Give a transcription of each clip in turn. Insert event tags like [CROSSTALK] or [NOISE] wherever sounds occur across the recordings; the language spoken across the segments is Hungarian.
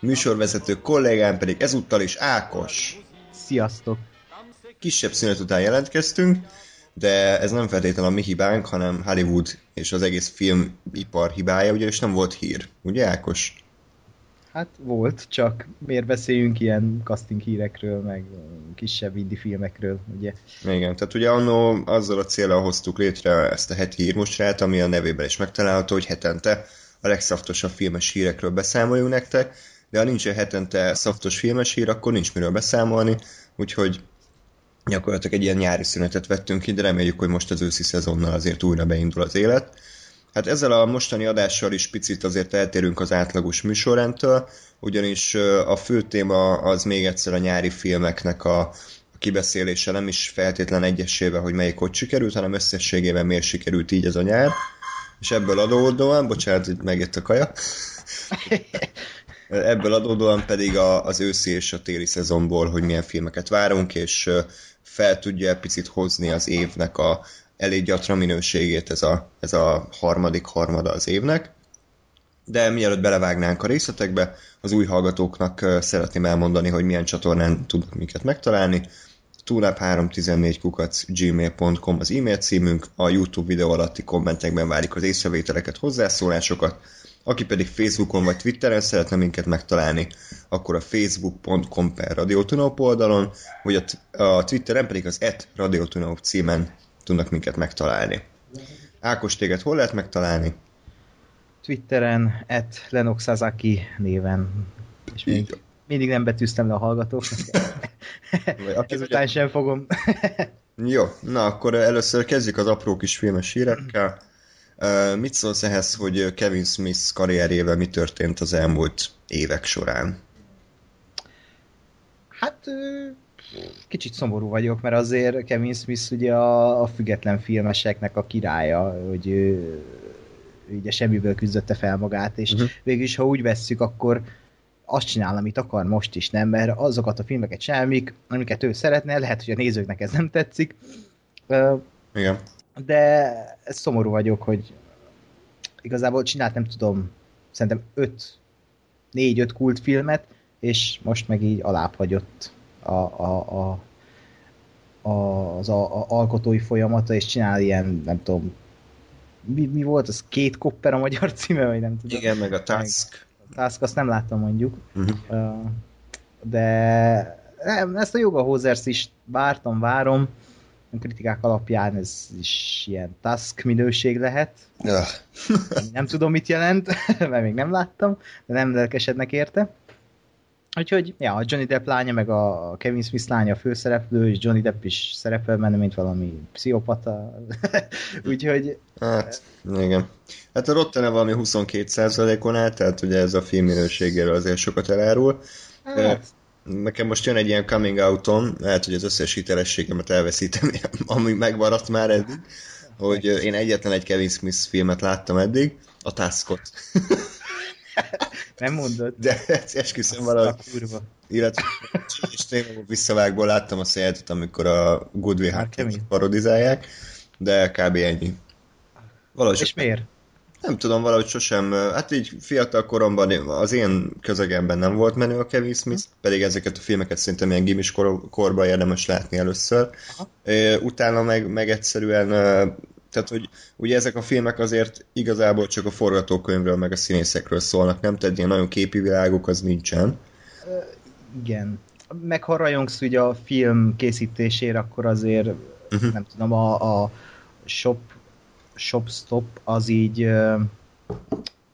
műsorvezető kollégám pedig ezúttal is Ákos. Sziasztok! Kisebb szünet után jelentkeztünk, de ez nem feltétlenül a mi hibánk, hanem Hollywood és az egész filmipar hibája, ugyanis nem volt hír, ugye Ákos? Hát volt, csak miért beszéljünk ilyen casting hírekről, meg kisebb indie filmekről, ugye? Igen, tehát ugye annó azzal a célral hoztuk létre ezt a heti hírmostrát, ami a nevében is megtalálható, hogy hetente a legszaftosabb filmes hírekről beszámoljunk nektek, de ha nincsen hetente szaftos filmes hír, akkor nincs miről beszámolni, úgyhogy gyakorlatilag egy ilyen nyári szünetet vettünk ki, de reméljük, hogy most az őszi szezonnal azért újra beindul az élet. Hát ezzel a mostani adással is picit azért eltérünk az átlagos műsorrendtől, ugyanis a fő téma az még egyszer a nyári filmeknek a, kibeszélése nem is feltétlen egyesével, hogy melyik hogy sikerült, hanem összességében miért sikerült így ez a nyár. És ebből adódóan, bocsánat, hogy megjött a kaja, [LAUGHS] ebből adódóan pedig a, az őszi és a téli szezonból, hogy milyen filmeket várunk, és fel tudja picit hozni az évnek a elég gyatra minőségét ez a, ez a harmadik harmada az évnek. De mielőtt belevágnánk a részletekbe, az új hallgatóknak szeretném elmondani, hogy milyen csatornán tudnak minket megtalálni. tunap314 kukac gmail.com az e-mail címünk, a YouTube videó alatti kommentekben várjuk az észrevételeket, hozzászólásokat, aki pedig Facebookon vagy Twitteren szeretne minket megtalálni, akkor a facebook.com per Radiotunop oldalon, vagy a, a Twitteren pedig az et Radiotunop címen tudnak minket megtalálni. Ákos, téged hol lehet megtalálni? Twitteren, et Lenok néven. És még mindig nem betűztem le a hallgatóknak. Ezután sem fogom. Jó, na akkor először kezdjük az apró kis filmes hírekkel. Mit szólsz ehhez, hogy Kevin Smith karrierjével mi történt az elmúlt évek során? Hát kicsit szomorú vagyok, mert azért Kevin Smith ugye a, a független filmeseknek a királya, hogy ő, ő ugye semmiből küzdötte fel magát, és uh-huh. végülis, ha úgy vesszük, akkor azt csinál, amit akar most is, nem? Mert azokat a filmeket csinál, amiket ő szeretne, lehet, hogy a nézőknek ez nem tetszik. Uh, Igen. De szomorú vagyok, hogy igazából csinált, nem tudom, szerintem öt, négy-öt kultfilmet, és most meg így alább hagyott a, a, a, a, az a, a alkotói folyamata, és csinál ilyen, nem tudom, mi, mi volt az? Két kopper a magyar címe, vagy nem tudom. Igen, meg a Task. A Task, azt nem láttam mondjuk. Uh-huh. De ezt a Yoga Hosers is vártam, várom. Kritikák alapján ez is ilyen task minőség lehet. [LAUGHS] Nem tudom, mit jelent, [LAUGHS] mert még nem láttam, de nem lelkesednek érte. Úgyhogy, ja, a Johnny Depp lánya, meg a Kevin Smith lánya a főszereplő, és Johnny Depp is szerepel benne, mint valami pszichopata. [LAUGHS] Úgyhogy... Hát, igen. Hát a Rotten valami 22%-on áll, tehát ugye ez a film minőségéről azért sokat elárul. Hát. Nekem most jön egy ilyen coming out-on, lehet, hogy az összes hitelességemet elveszítem, [LAUGHS] ami megmaradt már eddig, hogy én egyetlen egy Kevin Smith filmet láttam eddig, a Taskot. [LAUGHS] Nem mondod. De esküszöm valahogy. Kurva. Illetve és tényleg visszavágból láttam a széletet, amikor a Good Will parodizálják, de kb. ennyi. Valahogy és miért? Nem tudom, valahogy sosem, hát így fiatal koromban az én közegemben nem volt menő a Kevin Smith, hm. pedig ezeket a filmeket szerintem ilyen gimis kor, korban érdemes látni először. Aha. Utána meg, meg egyszerűen tehát, hogy ugye ezek a filmek azért igazából csak a forgatókönyvről, meg a színészekről szólnak, nem? Tehát ilyen nagyon képi világok az nincsen. Igen. Meg ha rajongsz ugye a film készítésére, akkor azért uh-huh. nem tudom, a, a shop, shop stop az így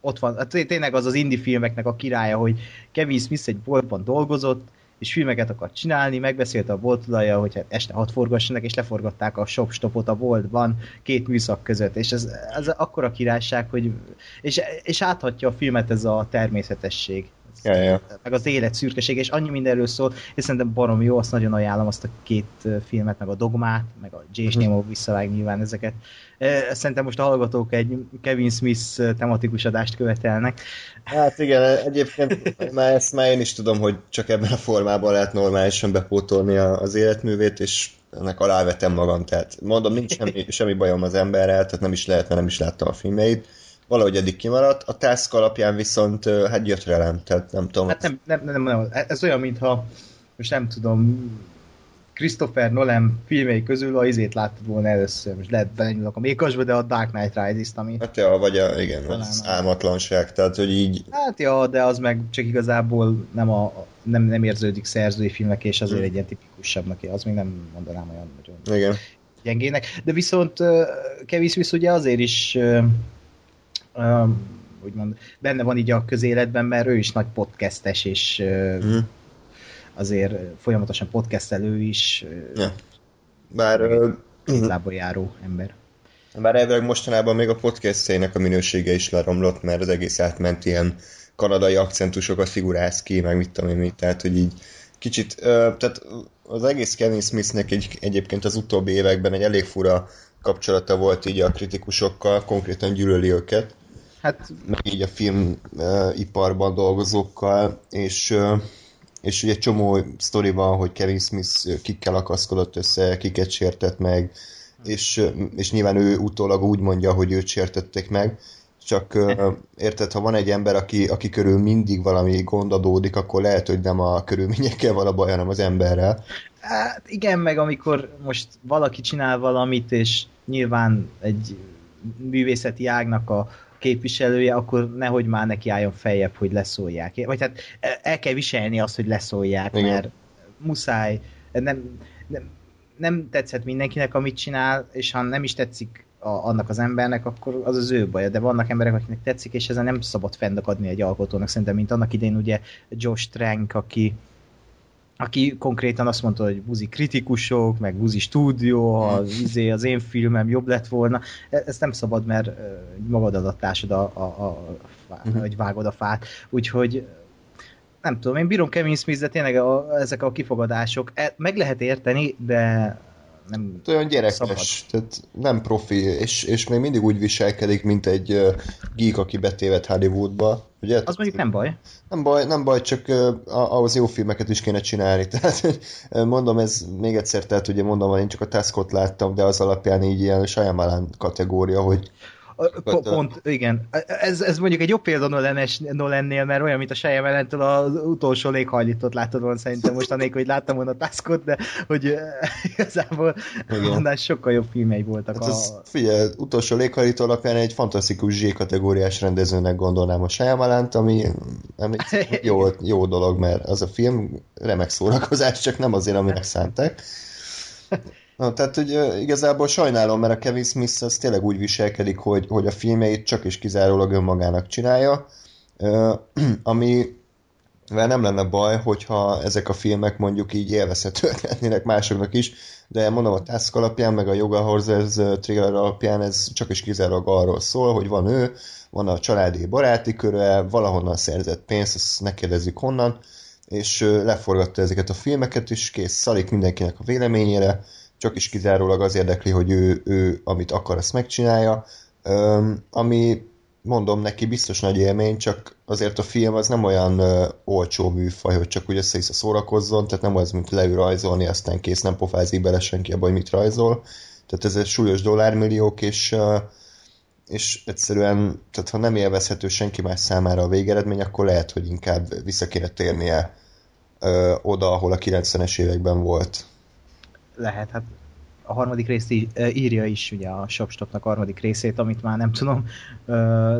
ott van, hát tényleg az az indie filmeknek a királya, hogy Kevin Smith egy boltban dolgozott, és filmeket akart csinálni, megbeszélte a boltulaja, hogy hát este hat forgassanak, és leforgatták a shopstopot a boltban két műszak között, és ez, ez akkora királyság, hogy és, és áthatja a filmet ez a természetesség. Ja, ja. meg az élet szürkesége, és annyi mindenről szól, és szerintem barom jó, azt nagyon ajánlom azt a két filmet, meg a Dogmát, meg a J. Mhm. Nemo visszavág nyilván ezeket. Szerintem most a hallgatók egy Kevin Smith tematikus adást követelnek. Hát igen, egyébként már ezt már én is tudom, hogy csak ebben a formában lehet normálisan bepótolni az életművét, és ennek alávetem magam, tehát mondom, nincs semmi, [LAUGHS] semmi bajom az emberrel, tehát nem is lehet, mert nem is láttam a filmeit. Valahogy eddig kimaradt, a task alapján viszont hát jött velem, tehát nem tudom. Hát nem, nem, nem, nem, ez olyan, mintha most nem tudom, Christopher Nolan filmei közül a izét láttad volna először. Most lehet belenyúlok a mékasba, de a Dark Knight Rises-t, ami... Hát ja, vagy a, igen, az álmatlanság, tehát hogy így... Hát ja, de az meg csak igazából nem, a, nem, nem érződik szerzői filmek, és azért hmm. egy ilyen tipikusabbnak, az még nem mondanám olyan nagyon igen. gyengének. De viszont Kevin Smith ugye azért is úgymond, benne van így a közéletben, mert ő is nagy podcastes, és hmm azért folyamatosan podcastelő is. Ja. Bár... Kézlába járó ember. Bár elvileg mostanában még a podcastjainak a minősége is leromlott, mert az egész átment ilyen kanadai akcentusokat figuráz ki, meg mit tudom én mit, tehát hogy így kicsit, tehát az egész Kevin Smithnek egy, egyébként az utóbbi években egy elég fura kapcsolata volt így a kritikusokkal, konkrétan gyűlöli őket. Hát... Meg így a filmiparban dolgozókkal, és és ugye egy csomó sztori van, hogy Kevin Smith kikkel akaszkodott össze, kiket sértett meg, és, és nyilván ő utólag úgy mondja, hogy őt sértették meg, csak érted, ha van egy ember, aki, aki körül mindig valami gond adódik, akkor lehet, hogy nem a körülményekkel van a baj, hanem az emberrel. Hát igen, meg amikor most valaki csinál valamit, és nyilván egy művészeti ágnak a képviselője, akkor nehogy már neki álljon feljebb, hogy leszólják. Vagy hát el kell viselni azt, hogy leszólják, Igen. mert muszáj, nem, nem, nem tetszett mindenkinek, amit csinál, és ha nem is tetszik a, annak az embernek, akkor az az ő baja, de vannak emberek, akiknek tetszik, és ezen nem szabad fennakadni egy alkotónak, szerintem, mint annak idén ugye Josh Trank, aki aki konkrétan azt mondta, hogy buzi kritikusok, meg buzi stúdió, az, izé, az én filmem jobb lett volna. E, ezt nem szabad, mert magad adattásod a, a, a, a hogy vágod a fát. Úgyhogy nem tudom, én bírom Kevin Smith, de tényleg a, ezek a kifogadások, e, meg lehet érteni, de nem olyan gyerekes, szabad. tehát nem profi, és, és még mindig úgy viselkedik, mint egy geek, aki betéved Hollywoodba. Ugye? Az mondjuk nem baj. Nem baj, nem baj, csak ahhoz jó filmeket is kéne csinálni. [LAUGHS] Tehát mondom, ez még egyszer, tehát ugye mondom, én csak a Taskot láttam, de az alapján így ilyen Shyamalan kategória, hogy Pont, igen. Ez, ez mondjuk egy jobb példa Nolannél, mert olyan, mint a Shyamalan-től az utolsó léghajlítót láttad volna szerintem most anélkül, hogy láttam volna a Taskot, de hogy [LAUGHS] igazából annál sokkal jobb filmei voltak. Hát az, a... Figyelj, utolsó léghajlító alapján egy fantasztikus Z-kategóriás rendezőnek gondolnám a Shyamalan-t, ami nem egy jó, jó dolog, mert az a film remek szórakozás, csak nem azért, aminek szánták. [LAUGHS] Na, tehát hogy igazából sajnálom, mert a Kevin Smith az tényleg úgy viselkedik, hogy, hogy a filmeit csak és kizárólag önmagának csinálja, [CLEARS THROAT] ami nem lenne baj, hogyha ezek a filmek mondjuk így élvezhetőek lennének másoknak is, de mondom a Task alapján, meg a Yoga Horses trailer alapján ez csak is kizárólag arról szól, hogy van ő, van a családi baráti köre, valahonnan szerzett pénzt, azt ne kérdezzük honnan, és leforgatta ezeket a filmeket, és kész, szalik mindenkinek a véleményére, csak is kizárólag az érdekli, hogy ő, ő amit akar, azt megcsinálja, um, ami mondom neki biztos nagy élmény, csak azért a film az nem olyan uh, olcsó műfaj, hogy csak úgy össze a szórakozzon, tehát nem az, mint leül rajzolni, aztán kész, nem pofázik bele senki abba, hogy mit rajzol. Tehát ez egy súlyos dollármilliók, és, uh, és egyszerűen, tehát ha nem élvezhető senki más számára a végeredmény, akkor lehet, hogy inkább vissza kéne térnie uh, oda, ahol a 90-es években volt lehet, hát a harmadik részt írja is ugye a Shopstopnak a harmadik részét, amit már nem tudom,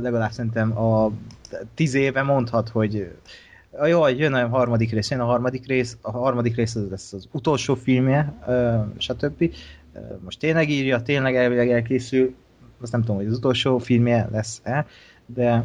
legalább szerintem a tíz éve mondhat, hogy jó, jön a harmadik rész, jön a harmadik rész, a harmadik rész az lesz az utolsó filmje, stb. Most tényleg írja, tényleg elvileg elkészül, azt nem tudom, hogy az utolsó filmje lesz-e, de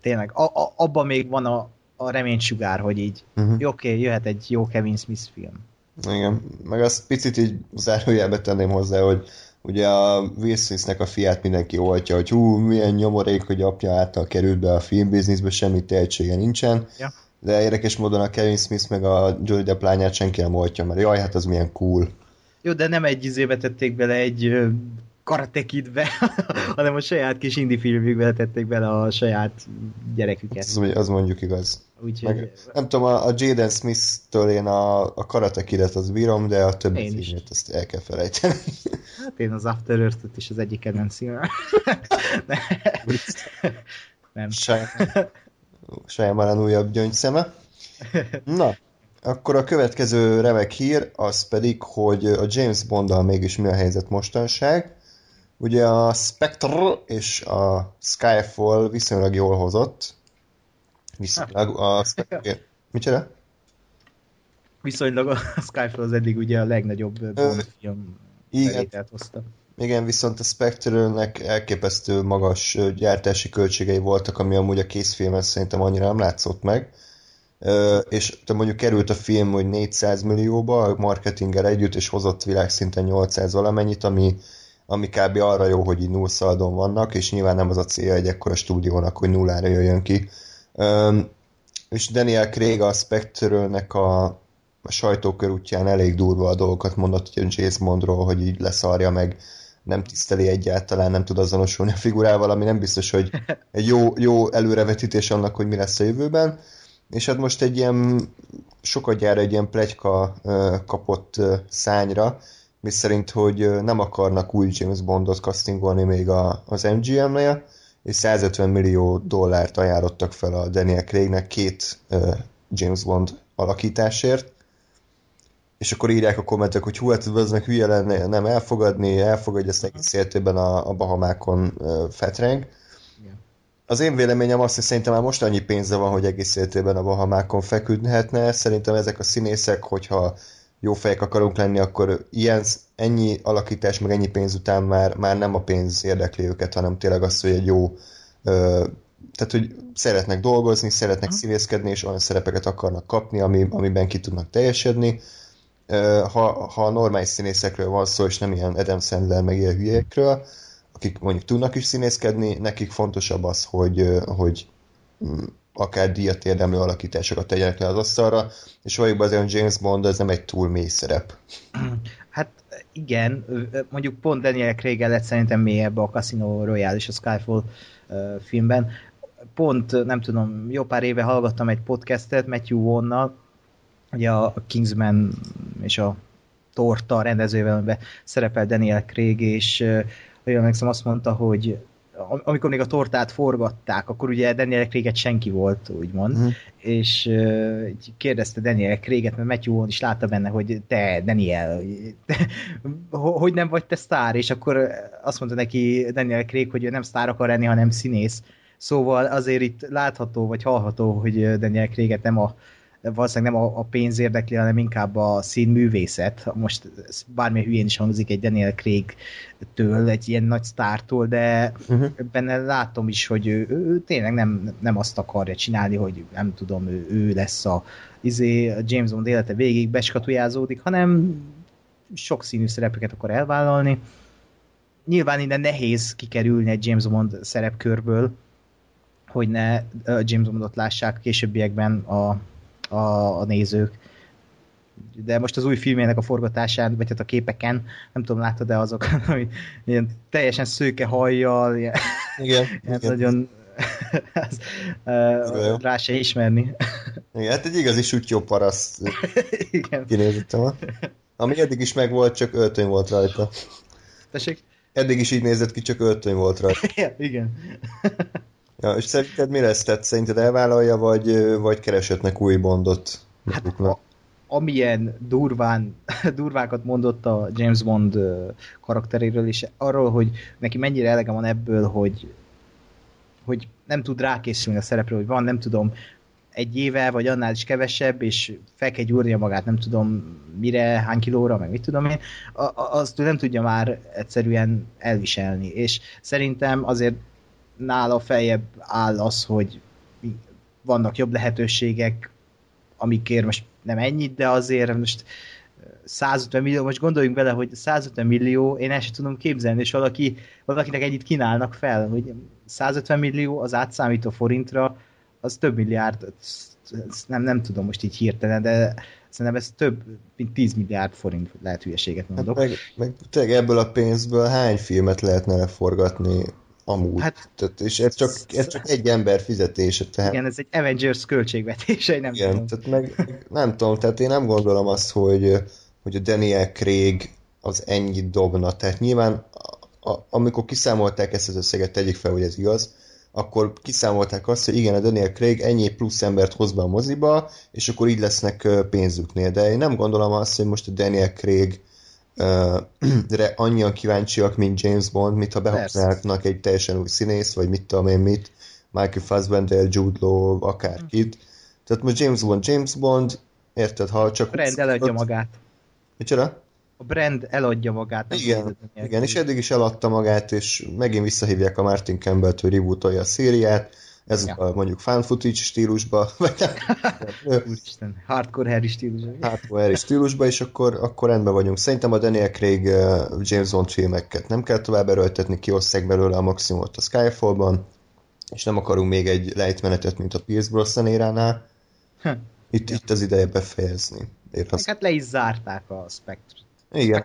tényleg a, a, abban még van a, a reménysugár, hogy így uh-huh. oké, okay, jöhet egy jó Kevin Smith film. Igen, meg azt picit így zárójelbe tenném hozzá, hogy ugye a Will Smith-nek a fiát mindenki oltja, hogy hú, milyen nyomorék, hogy apja által került be a filmbizniszbe, semmi tehetsége nincsen. Ja. De érdekes módon a Kevin Smith meg a Johnny Depp lányát senki nem oltja, mert jaj, hát az milyen cool. Jó, de nem egy izébe tették bele egy Karate Kidbe, [LAUGHS] hanem a saját kis indie filmjükbe tették bele a saját gyereküket. Az, az mondjuk igaz. Úgyhogy Meg, nem tudom, a, a Jaden Smith-től én a, a Karate Kidet az bírom, de a többi filmét azt el kell felejteni. [LAUGHS] hát én az After Earth-öt is az egyik kedvencem. [LAUGHS] nem. Shyamalan újabb gyöngyszeme. Na, akkor a következő remek hír az pedig, hogy a James Bonddal mégis mi a helyzet mostanság. Ugye a Spectre és a Skyfall viszonylag jól hozott. Viszonylag a Spectre... Micsoda? Viszonylag a Skyfall az eddig ugye a legnagyobb Bond film Igen. bevételt hozta. Igen, viszont a Spectre-nek elképesztő magas gyártási költségei voltak, ami amúgy a készfilmen szerintem annyira nem látszott meg. Ö, és te mondjuk került a film, hogy 400 millióba a marketinggel együtt, és hozott világszinten 800 valamennyit, ami, ami kb. arra jó, hogy így nullszaldon vannak, és nyilván nem az a célja egy ekkora stúdiónak, hogy nullára jöjjön ki. Ö, és Daniel Craig a Spectre-nek a, a sajtókör útján elég durva a dolgokat mondott hogy James Bondról, hogy így leszarja meg, nem tiszteli egyáltalán, nem tud azonosulni a figurával, ami nem biztos, hogy egy jó, jó előrevetítés annak, hogy mi lesz a jövőben. És hát most egy ilyen, sokat gyára egy ilyen plegyka kapott szányra, mi szerint, hogy nem akarnak új James Bondot castingolni még a, az MGM-nél, és 150 millió dollárt ajánlottak fel a Daniel Craignek két ö, James Bond alakításért, és akkor írják a kommentek, hogy hú, hát ez meg hülye lenne nem elfogadni, elfogadja ezt egész életében a, a Bahamákon ö, fetreng. Igen. Az én véleményem az, hogy szerintem már most annyi pénze van, hogy egész életében a Bahamákon feküdhetne. Szerintem ezek a színészek, hogyha jó fejek akarunk lenni, akkor ilyen, ennyi alakítás, meg ennyi pénz után már, már nem a pénz érdekli őket, hanem tényleg az, hogy egy jó ö, tehát, hogy szeretnek dolgozni, szeretnek színészkedni, és olyan szerepeket akarnak kapni, ami, amiben ki tudnak teljesedni. Ha, ha normális színészekről van szó, és nem ilyen Adam Sandler meg ilyen hülyékről, akik mondjuk tudnak is színészkedni, nekik fontosabb az, hogy, hogy mm, akár díjat érdemlő alakításokat tegyenek le az asztalra, és valójában azért James Bond ez nem egy túl mély szerep. [CLEARS THROAT] Hát igen, mondjuk pont Daniel Craig lett szerintem mélyebb a Casino Royale és a Skyfall filmben. Pont, nem tudom, jó pár éve hallgattam egy podcastet Matthew Vaughn-nal, ugye a Kingsman és a Torta rendezővel, amiben szerepel Daniel Craig, és jól emlékszem, azt mondta, hogy amikor még a tortát forgatták, akkor ugye Daniel Craig senki volt, úgymond, Mhm. és uh, kérdezte Daniel Craig-et, mert Matthew Vaughn is látta benne, hogy te, Daniel, te, [LAUGHS] ho- hogy nem vagy te sztár, és akkor azt mondta neki Daniel Craig, hogy ő nem sztár akar lenni, hanem színész. Szóval azért itt látható, vagy hallható, hogy Daniel Craig-et nem a valószínűleg nem a, a pénz érdekli, hanem inkább a színművészet. Most bármilyen hülyén is hangzik egy Daniel Craig-től, egy ilyen nagy sztártól, de Uh-huh. benne látom is, hogy ő, ő, tényleg nem, nem azt akarja csinálni, hogy nem tudom, ő, ő lesz a, izé, a James Bond élete végig beskatujázódik, hanem sok színű szerepeket akar elvállalni. Nyilván innen nehéz kikerülni egy James Bond szerepkörből, hogy ne James Bondot lássák későbbiekben a, a, a nézők. De most az új filmének a forgatásán, vagy hát a képeken, nem tudom, láttad-e azok, [LAUGHS] hogy ilyen teljesen szőke hajjal, ilyen, Igen, [LAUGHS] ilyen igen. nagyon [LAUGHS] jó. uh, rá se ismerni. igen, hát egy igazi sutyó paraszt kinézettem. Ami eddig is megvolt, csak öltöny volt rajta. Tessék? Eddig is így nézett ki, csak öltöny volt rajta. Ja, igen. Ja, és szerinted mi lesz? Tehát szerinted elvállalja, vagy, vagy keresetnek új bondot maguknak? Amilyen durván, [LAUGHS] durvákat mondott a James Bond karakteréről, és arról, hogy neki mennyire elege van ebből, hogy, hogy nem tud rákészülni a szerepre, hogy van, nem tudom, egy éve, vagy annál is kevesebb, és fel kell gyúrnia magát, nem tudom mire, hány kilóra, meg mit tudom én, a- a- azt nem tudja már egyszerűen elviselni. És szerintem azért nála feljebb áll az, hogy vannak jobb lehetőségek, amikért most nem ennyit, de azért most ö, 150 millió, most gondoljunk bele, hogy 150 millió, én el sem tudom képzelni, és valaki, valakinek ennyit kínálnak fel, hogy 150 millió az átszámító forintra, az több milliárd, nem, nem tudom most így hirtelen, de szerintem ez több, mint 10 milliárd forint lehet hülyeséget mondok. Hát meg, meg tényleg ebből a pénzből hány filmet lehetne leforgatni amúgy. Hát, tehát, és ez csak, ez csak egy ember fizetése. Tehát... Igen, ez egy Avengers költségvetése, nem igen, tudom. Tehát meg, nem tudom, tehát én nem gondolom azt, hogy, hogy a Daniel Craig az ennyit dobna. Tehát nyilván, a, a, amikor kiszámolták ezt az összeget, tegyük fel, hogy ez igaz, akkor kiszámolták azt, hogy igen, a Daniel Craig ennyi plusz embert hoz be a moziba, és akkor így lesznek pénzüknél. De én nem gondolom azt, hogy most a Daniel Craig re [CLEARS THROAT] annyian kíváncsiak, mint James Bond, mint ha behoznának egy teljesen új színész, vagy mit tudom én mit, Michael Fassbender, Jude Law, akárkit. Tehát most James Bond, James Bond, érted, ha csak... A brand eladja magát. Micsoda? A brand eladja magát. Igen, igen, és eddig is eladta magát, és megint visszahívják a Martin Campbell-t, hogy rebootolja a szériát, ez ja. a, mondjuk fan footage stílusba, [LAUGHS] vagy Úristen, hardcore Harry stílusba. Hardcore Harry stílusba, és akkor, akkor rendben vagyunk. Szerintem a Daniel Craig uh, James Bond filmeket nem kell tovább erőltetni, kioszták belőle a maximumot a Skyfall-ban, és nem akarunk még egy lejtmenetet, mint a Pierce Brosnan éránál. Hm. Itt, ja. itt az ideje befejezni. Épp az... Hát le is zárták a Spectre-t. Igen,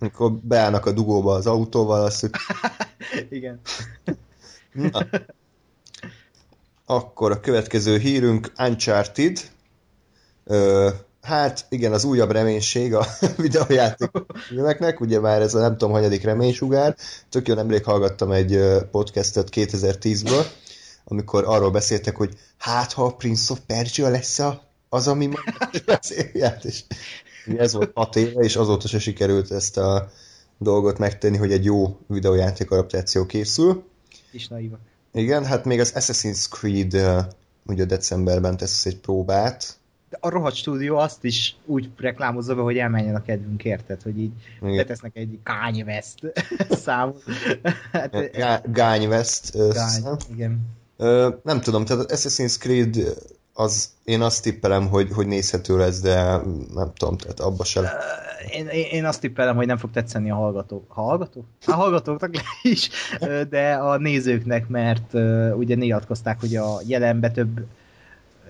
amikor beállnak a dugóba az autóval, azt, hogy... [LAUGHS] Igen. Na, akkor a következő hírünk Uncharted. Ö, hát igen, az újabb reménység a [LAUGHS] videójáték filmeknek, ugye már ez a nem tudom, hanyadik reménysugár. Tök jó nemrég hallgattam egy podcastet 2010-ből, amikor arról beszéltek, hogy hát ha a Prince of Persia lesz a, az, ami ma [LAUGHS] beszélját, és ez volt hat éve, és azóta se sikerült ezt a dolgot megtenni, hogy egy jó videójáték adaptáció készül. Kis naivak. Igen, hát még az Assassin's Creed uh, ugye decemberben tesz egy próbát. De a rohadt stúdió azt is úgy reklámozza be, hogy elmenjen a kedvünk, érted? Hogy így Igen. betesznek egy Kanye West [LAUGHS] számot. hát, Gány West. Gány, igen. Nem tudom, tehát az Assassin's Creed az én azt tippelem, hogy, hogy nézhető lesz, de nem tudom, tehát abba sem. Én, én azt tippelem, hogy nem fog tetszeni a hallgatók. A hallgatók? A hallgatóknak [LAUGHS] is, de a nézőknek, mert ugye nyilatkozták, hogy a jelenbe több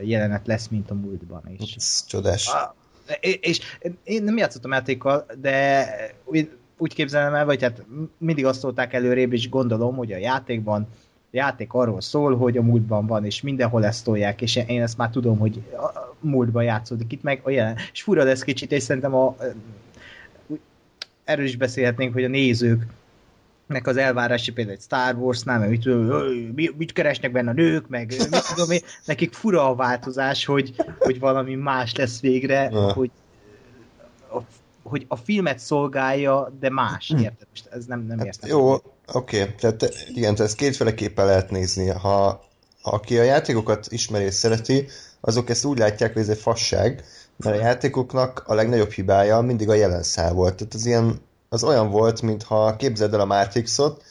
jelenet lesz, mint a múltban. És, Ez csodás. A, és én nem játszottam játékkal, de úgy, úgy képzelem el, vagy hát mindig azt szólták előrébb, és gondolom, hogy a játékban játék arról szól, hogy a múltban van, és mindenhol ezt tolják, és én ezt már tudom, hogy a múltban játszódik itt meg a jelen. És fura lesz kicsit, és szerintem a, erről is beszélhetnénk, hogy a nézők nek az elvárási például egy Star Wars-nál, meg mit, mit keresnek benne a nők, meg mit tudom én, nekik fura a változás, hogy, hogy valami más lesz végre, ja. hogy a, hogy a filmet szolgálja, de más, hm. érted? Most ez nem, nem hát értem. Jó, Oké, okay. tehát igen, tehát ezt kétféleképpen lehet nézni. Ha aki a játékokat ismeri és szereti, azok ezt úgy látják, hogy ez egy fasság, mert a játékoknak a legnagyobb hibája mindig a jelenszál volt. Tehát az ilyen, az olyan volt, mintha képzeld el a Matrixot,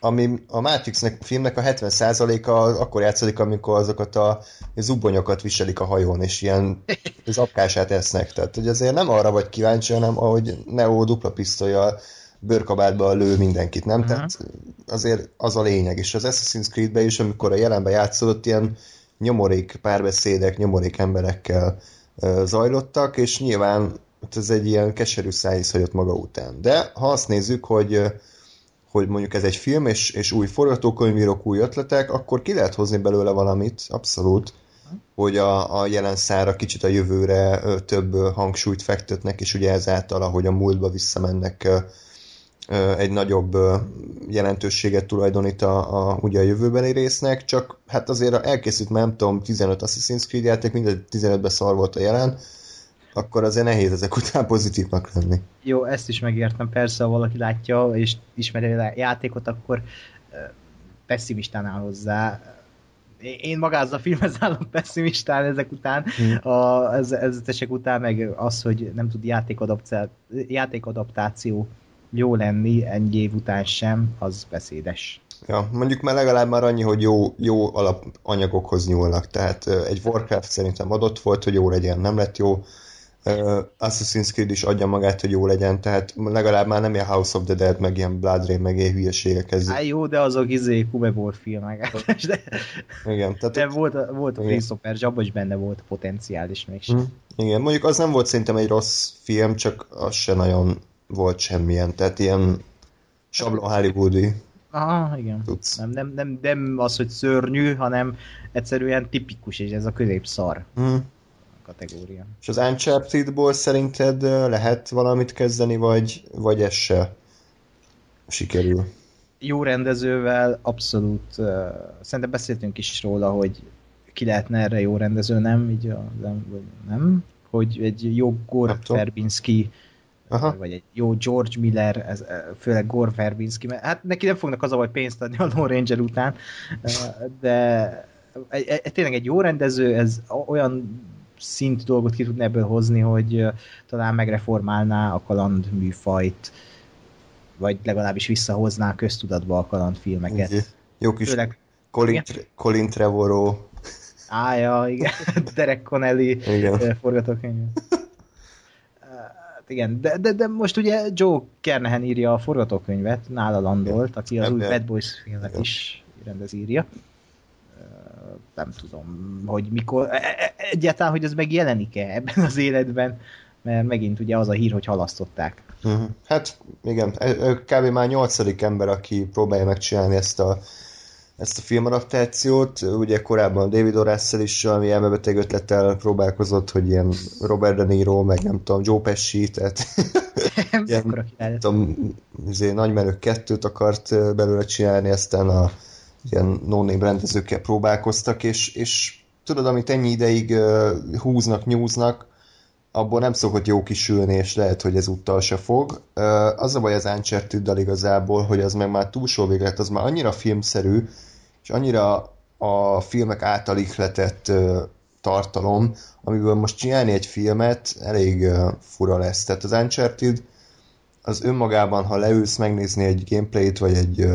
ami a Matrixnek a filmnek a 70%-a akkor játszik, amikor azokat a zubonyokat viselik a hajón, és ilyen [LAUGHS] zapkását esznek. Tehát, hogy azért nem arra vagy kíváncsi, hanem ahogy Neo dupla pisztolyjal bőrkabátba lő mindenkit, nem? Uh-huh. Tehát azért az a lényeg. És az Assassin's Creed-be is, amikor a jelenben játszódott, ilyen nyomorék párbeszédek, nyomorék emberekkel zajlottak, és nyilván ez egy ilyen keserű szájíz hagyott maga után. De ha azt nézzük, hogy hogy mondjuk ez egy film, és, és új forgatókönyvírok, új ötletek, akkor ki lehet hozni belőle valamit, abszolút, hogy a, a jelen szára kicsit a jövőre több hangsúlyt fektetnek, és ugye ezáltal, ahogy a múltba visszamennek egy nagyobb jelentőséget tulajdonít a, a, ugye a jövőbeli résznek, csak hát azért elkészült már nem tudom, 15 Assassin's Creed játék, mindegy 15-ben szar volt a jelen, akkor azért nehéz ezek után pozitívnak lenni. Jó, ezt is megértem, persze, ha valaki látja és ismeri a játékot, akkor pessimistán áll hozzá. Én magához a filmhez állom pessimistán ezek után, hmm. a, ez, ezek után, meg az, hogy nem tud játékadaptáció jó lenni ennyi év után sem, az beszédes. Ja, mondjuk már legalább már annyi, hogy jó, jó alapanyagokhoz nyúlnak, tehát egy Warcraft szerintem adott volt, hogy jó legyen, nem lett jó, uh, Assassin's Creed is adja magát, hogy jó legyen, tehát legalább már nem ilyen House of the Dead, meg ilyen Blood Rain, meg ilyen hülyeségek ez. Á, jó, de azok izé volt filmek. [LAUGHS] de, igen, tehát de volt, volt a Christopher abban is benne volt a potenciál is mégsem. Mm, igen, mondjuk az nem volt szerintem egy rossz film, csak az se nagyon volt semmilyen, tehát ilyen sablon Hollywoodi. Aha, igen. Tudsz. Nem, nem, nem, nem az, hogy szörnyű, hanem egyszerűen tipikus, és ez a középszar. Mm kategória. És az Uncharted-ból szerinted lehet valamit kezdeni, vagy, vagy ez se sikerül? Jó rendezővel abszolút, uh, szerintem beszéltünk is róla, hogy ki lehetne erre jó rendező, nem? Így a, nem, vagy nem? Hogy egy jó Gore Verbinski Aha. vagy egy jó George Miller, ez, főleg Gore Verbinski, mert hát neki nem fognak az a vagy pénzt adni a [LAUGHS] Lone Ranger után, de tényleg egy jó rendező, ez olyan szint dolgot ki tudna ebből hozni, hogy talán megreformálná a kaland műfajt, vagy legalábbis visszahozná a köztudatba a kalandfilmeket. Okay. Jó kis Főleg, Colin, Colin Trevorrow. Á, ja, igen. [LAUGHS] Derek Connelly igen. forgatókönyv. Igen, de, de, de most ugye Joe Kernehen írja a forgatókönyvet, nála landolt, aki az új Bad Boys filmet is rendez írja nem tudom, hogy mikor, e, e, egyáltalán, hogy ez megjelenik-e ebben az életben, mert megint ugye az a hír, hogy halasztották. Uh-huh. Hát igen, kb. már nyolcadik ember, aki próbálja megcsinálni ezt a ezt a filmadaptációt. Ugye korábban David O'Russell is ami elmebeteg ötlettel próbálkozott, hogy ilyen Robert De Niro, meg nem tudom, Joe Pesci, tehát [LAUGHS] ilyen, nem tudom, izé, nagymenők kettőt akart belőle csinálni, aztán a ilyen no rendezőkkel próbálkoztak, és, és tudod, amit ennyi ideig uh, húznak, nyúznak, abból nem szokott jó kisülni, és lehet, hogy ez úttal se fog. Az a baj az uncharted igazából, hogy az meg már túl sok véglet, az már annyira filmszerű, és annyira a filmek által ihletett tartalom, amiből most csinálni egy filmet elég fura lesz. Tehát az Uncharted az önmagában, ha leülsz megnézni egy gameplayt, vagy egy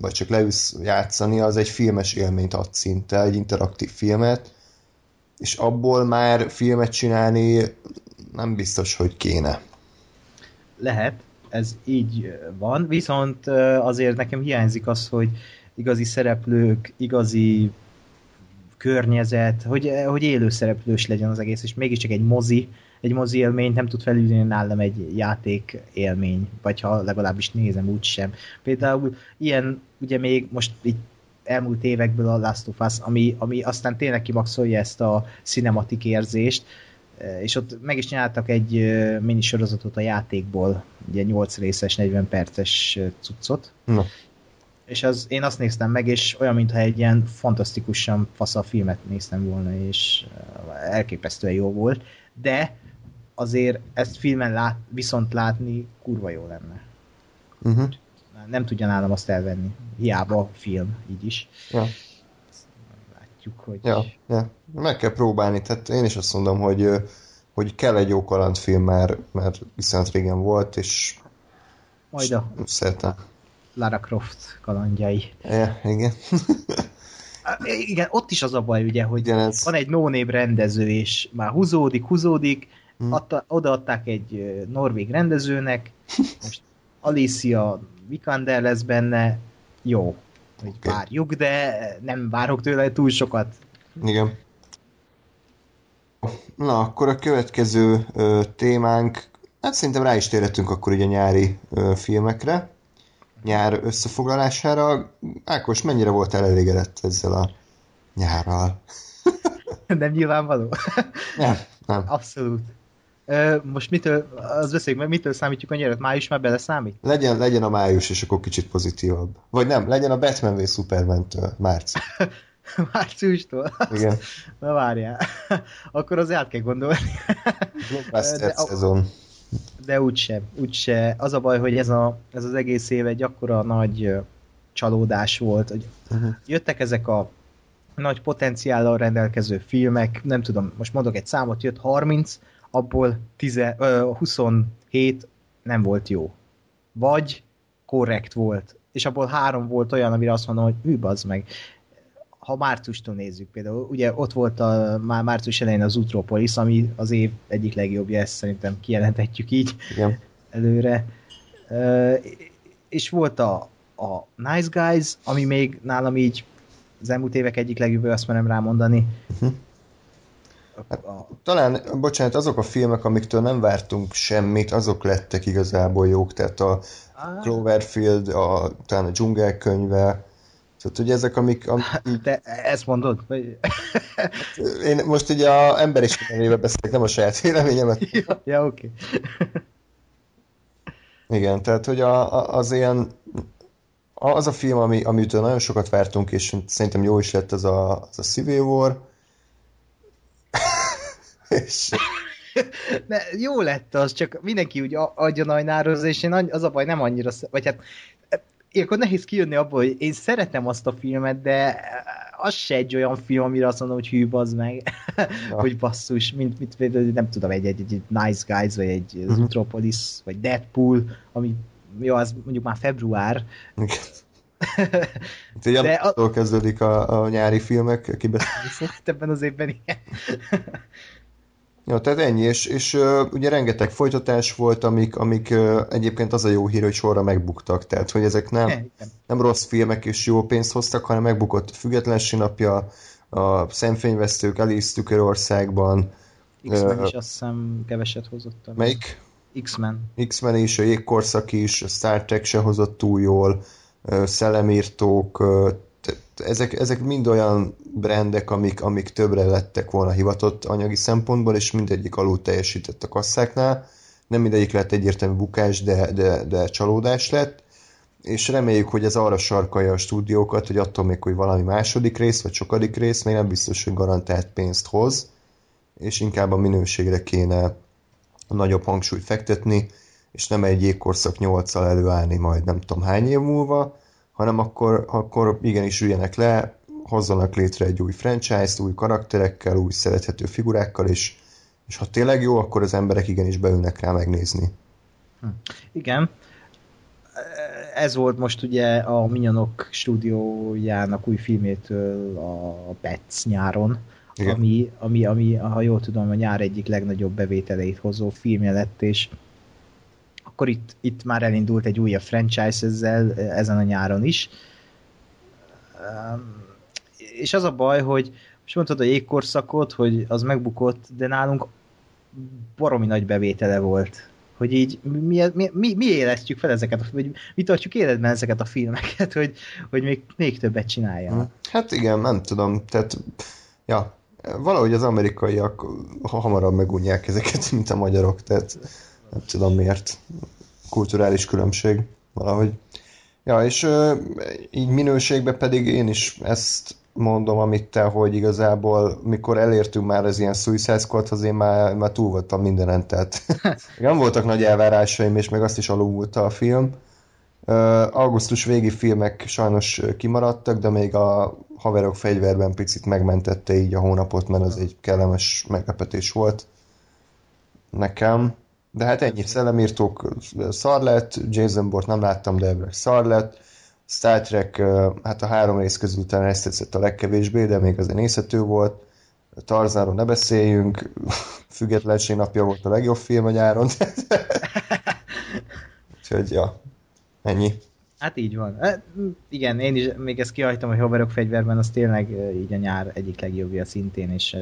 vagy csak leülsz játszani, az egy filmes élményt ad szinte, egy interaktív filmet, és abból már filmet csinálni nem biztos, hogy kéne. Lehet, ez így van, viszont azért nekem hiányzik az, hogy igazi szereplők, igazi környezet, hogy, hogy élő szereplős legyen az egész, és mégiscsak egy mozi, egy mozi élmény nem tud felülni nálam egy játék élmény, vagy ha legalábbis nézem úgy sem. Például ilyen, ugye még most így elmúlt évekből a Last of Us, ami, ami aztán tényleg kimaxolja ezt a cinematik érzést, és ott meg is nyáltak egy minisorozatot a játékból, ugye 8 részes, 40 perces cuccot, no és az, én azt néztem meg, és olyan, mintha egy ilyen fantasztikusan fasz a filmet néztem volna, és elképesztően jó volt, de azért ezt filmen lát, viszont látni kurva jó lenne. Uh-huh. Nem tudja nálam azt elvenni. Hiába film, így is. Ja. Látjuk, hogy... Ja, ja. Meg kell próbálni, tehát én is azt mondom, hogy, hogy kell egy jó kalandfilm, mert, mert viszont régen volt, és majd a... Szeretem. Lara Croft kalandjai. Ja, igen. [LAUGHS] igen, ott is az a baj, ugye, hogy ez... van egy no rendező, és már húzódik, húzódik, hmm. adta, odaadták egy norvég rendezőnek, [LAUGHS] most Alicia Vikander lesz benne, jó, hogy okay. várjuk, de nem várok tőle túl sokat. Igen. Na, akkor a következő ö, témánk, hát szerintem rá is térhetünk akkor ugye nyári ö, filmekre nyár összefoglalására. Ákos, mennyire volt elégedett ezzel a nyárral? [LAUGHS] nem nyilvánvaló? nem, nem. Abszolút. Most mitől, az beszéljük mitől számítjuk a nyarat? Május már bele számít? Legyen, legyen a május, és akkor kicsit pozitívabb. Vagy nem, legyen a Batman v Superman-től, március. [LAUGHS] Márciustól? Igen. Na várjál. [LAUGHS] Akkor az át kell gondolni. Blockbuster szezon de úgyse, úgyse. Az a baj, hogy ez, a, ez az egész év egy akkora nagy csalódás volt, hogy uh-huh. jöttek ezek a nagy potenciállal rendelkező filmek, nem tudom, most mondok egy számot, jött 30, abból 10, ö, 27 nem volt jó. Vagy korrekt volt. És abból három volt olyan, amire azt mondom, hogy ő az meg. ha márciustól nézzük például, ugye ott volt a, már március elején az Utropolis, ami az év egyik legjobbja, ezt szerintem kijelenthetjük így Igen. előre. Uh, és volt a, a Nice Guys, ami még nálam így az elmúlt évek egyik legjobbja, azt merem rámondani. Uh-huh. A... Talán, bocsánat, azok a filmek, amiktől nem vártunk semmit, azok lettek igazából jók, tehát a Cloverfield, a, talán a dzsungelkönyve, tehát, hogy ezek, amik... amik így... Te ezt mondod? Vagy... Én most ugye a ember is beszélek, nem a saját véleményemet. [LAUGHS] Ja, ja oké. Okay. Igen, tehát, hogy a, a, az ilyen az a film, ami, amitől nagyon sokat vártunk, és szerintem jó is lett, az a, az a Civil War. És... Ne, jó lett az, csak mindenki úgy adja najnároz, és én az a baj nem annyira, vagy hát ilyenkor nehéz kijönni abból, hogy én szeretem azt a filmet, de az se egy olyan film, amire azt mondom, hogy hű, bazd meg, hogy basszus, mint, mint, nem tudom, egy, egy, egy Nice Guys, vagy egy uh-huh. Zootropolis, vagy Deadpool, ami jó, az mondjuk már február. Igen. [LAUGHS] De a... kezdődik a, a nyári filmek kibeszélése. Hát ebben az évben igen. Ja, tehát ennyi, és, és uh, ugye rengeteg folytatás volt, amik, amik uh, egyébként az a jó hír, hogy sorra megbuktak, tehát hogy ezek nem, nem rossz filmek és jó pénzt hoztak, hanem megbukott a Függetlenség napja, a Szemfényvesztők, Alice Tükörországban. X-Men uh, is azt hiszem keveset hozott. Melyik? X-Men. X-Men is, a Jégkorszak is, a Star Trek se hozott túl jól, Szellemírtók, ezek, ezek mind olyan brendek, amik, amik többre lettek volna hivatott anyagi szempontból, és mindegyik alul teljesített a kasszáknál. Nem mindegyik lett egyértelmű bukás, de, de, de csalódás lett, és reméljük, hogy ez arra sarkalja a stúdiókat, hogy attól még, hogy valami második rész, vagy sokadik rész, még nem biztos, hogy garantált pénzt hoz, és inkább a minőségre kéne a nagyobb hangsúlyt fektetni, és nem egy jégkorszak nyolccal előállni majd nem tudom hány év múlva, hanem akkor, akkor igenis üljenek le, hozzanak létre egy új franchise-t, új karakterekkel, új szerethető figurákkal, és, és ha tényleg jó, akkor az emberek igenis beülnek rá megnézni. Hm. Igen. Ez volt most ugye a Minyonok stúdiójának új filmétől a Pets nyáron, Igen. ami, ami, ami, ha jól tudom, a nyár egyik legnagyobb bevételeit hozó filmje lett, és akkor itt, itt már elindult egy újabb franchise ezzel ezen a nyáron is. És az a baj, hogy most mondtad a jégkorszakot, hogy az megbukott, de nálunk baromi nagy bevétele volt. Hogy így mi, mi, mi, mi élesztjük fel ezeket, vagy mi tartjuk életben ezeket a filmeket, hogy, hogy még, még többet csináljanak. Hát igen, nem tudom, tehát ja, valahogy az amerikaiak hamarabb megunják ezeket, mint a magyarok, tehát nem tudom miért. Kulturális különbség valahogy. Ja, és ö, így minőségben pedig én is ezt mondom, amit te, hogy igazából mikor elértünk már az ilyen Suicide Squadhoz, én már, már túl voltam mindenen, tehát nem voltak nagy elvárásaim, és meg azt is alulmúlta a film. Uh, augusztus végi filmek sajnos kimaradtak, de még a Haverok fegyverben picit megmentette így a hónapot, mert az egy kellemes meglepetés volt nekem. De hát ennyi, szellemírtók szar lett, Jason Bourne nem láttam, de ebből szar lett. Star Trek, hát a három rész közül talán ezt tetszett a legkevésbé, de még azért nézhető volt. Tarzanról ne beszéljünk, [LAUGHS] Függetlenség napja volt a legjobb film a nyáron. [LAUGHS] Úgyhogy, ja, ennyi. Hát így van. Igen, én is még ezt kihagytam, hogy Hoverok fegyverben az tényleg így a nyár egyik legjobbja szintén, és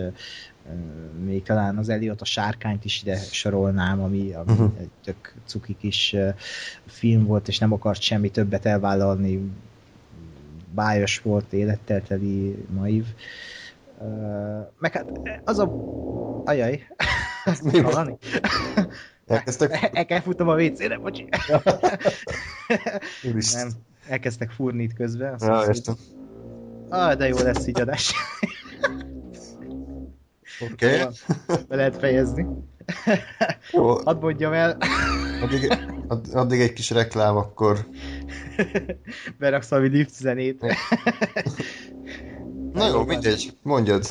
még talán az Eliot a sárkányt is ide sorolnám, ami, ami uh-huh. egy tök cuki kis film volt, és nem akart semmi többet elvállalni. Bájos volt, élettel teli, naív. Meg hát az a... Ajaj. Mi van? Elkezdtek... El kell futnom a WC-re, bocsi. nem, elkezdtek fúrni itt közben. Ja, értem. Ah, de jó lesz így adás. Oké. Okay. Be lehet fejezni. [LAUGHS] Jó. Hadd mondjam el. Addig, addig egy kis reklám, akkor... [LAUGHS] Beraksz valami Div 17 [LAUGHS] Na jó, mindegy, mondjad.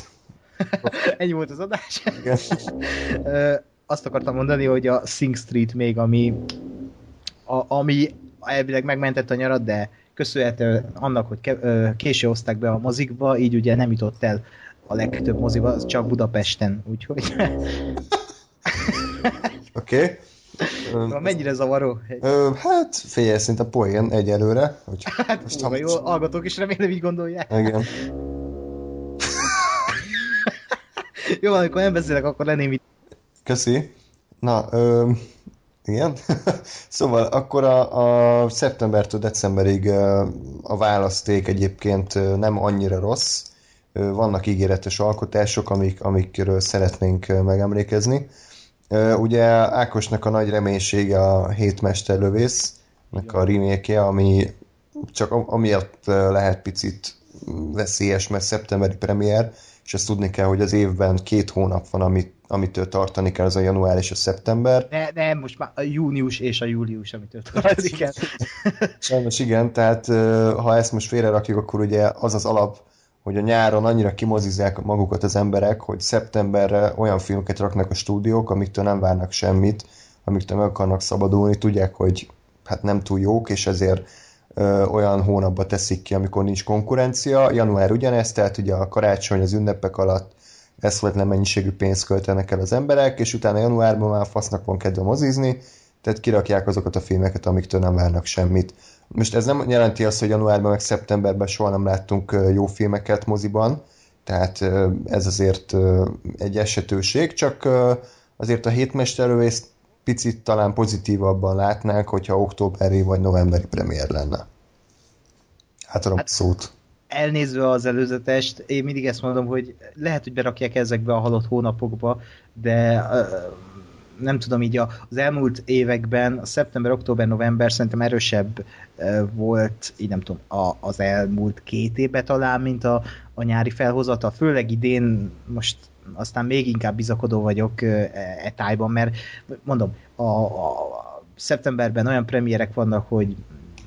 Ennyi volt az adás. Igen. Azt akartam mondani, hogy a Sing Street még, ami, a, ami elvileg megmentett a nyarat, de köszönhető annak, hogy késő hozták be a mozikba, így ugye nem jutott el a legtöbb moziba, az csak Budapesten, úgyhogy Oké. [LAUGHS] okay. mennyire zavaró? Ö, hát figyelj, szinte poén egyelőre. Hogy [LAUGHS] Hát most ha jó, hallgatók is remélem így gondolják. Igen. [LAUGHS] Jó, amikor nem beszélek, akkor lenném itt. Köszi. Na, ö, igen. szóval akkor a, a szeptembertől decemberig a választék egyébként nem annyira rossz. Vannak ígéretes alkotások, amik, amikről szeretnénk megemlékezni. Ugye Ákosnak a nagy reménysége a Hétmesterlövész, a remake ami csak am- amiatt lehet picit veszélyes, mert szeptemberi premier, és ezt tudni kell, hogy az évben két hónap van, amit, amitől tartani kell, az a január és a szeptember. Ne, nem, most már a június és a július, amitől tartozik el. Sajnos igen, tehát ha ezt most félrerakjuk, akkor ugye az az alap, hogy a nyáron annyira kimozizzák magukat az emberek, hogy szeptemberre olyan filmeket raknak a stúdiók, amiktől nem várnak semmit, amiktől meg akarnak szabadulni, tudják, hogy hát nem túl jók, és ezért ö, olyan hónapba teszik ki, amikor nincs konkurencia. Január ugyanezt, tehát ugye a karácsony, az ünnepek alatt eszületlen mennyiségű pénzt költenek el az emberek, és utána januárban már fasznak van kedve mozizni, tehát kirakják azokat a filmeket, amiktől nem várnak semmit. Most ez nem jelenti azt, hogy januárban meg szeptemberben soha nem láttunk jó filmeket moziban, tehát ez azért egy esetőség, csak azért a hétmesterlövészt picit talán pozitívabban látnánk, hogyha októberi vagy novemberi premier lenne. Hát, Hát- szót. Elnézve az előzetest, én mindig ezt mondom, hogy lehet, hogy berakják ezekbe a halott hónapokba, de nem tudom, így az elmúlt években, a szeptember, október, november szerintem erősebb ö, volt, így nem tudom, a, az elmúlt két évben talán, mint a, a nyári felhozata, főleg idén most aztán még inkább bizakodó vagyok e, e tájban, mert mondom, a, a, szeptemberben olyan premierek vannak, hogy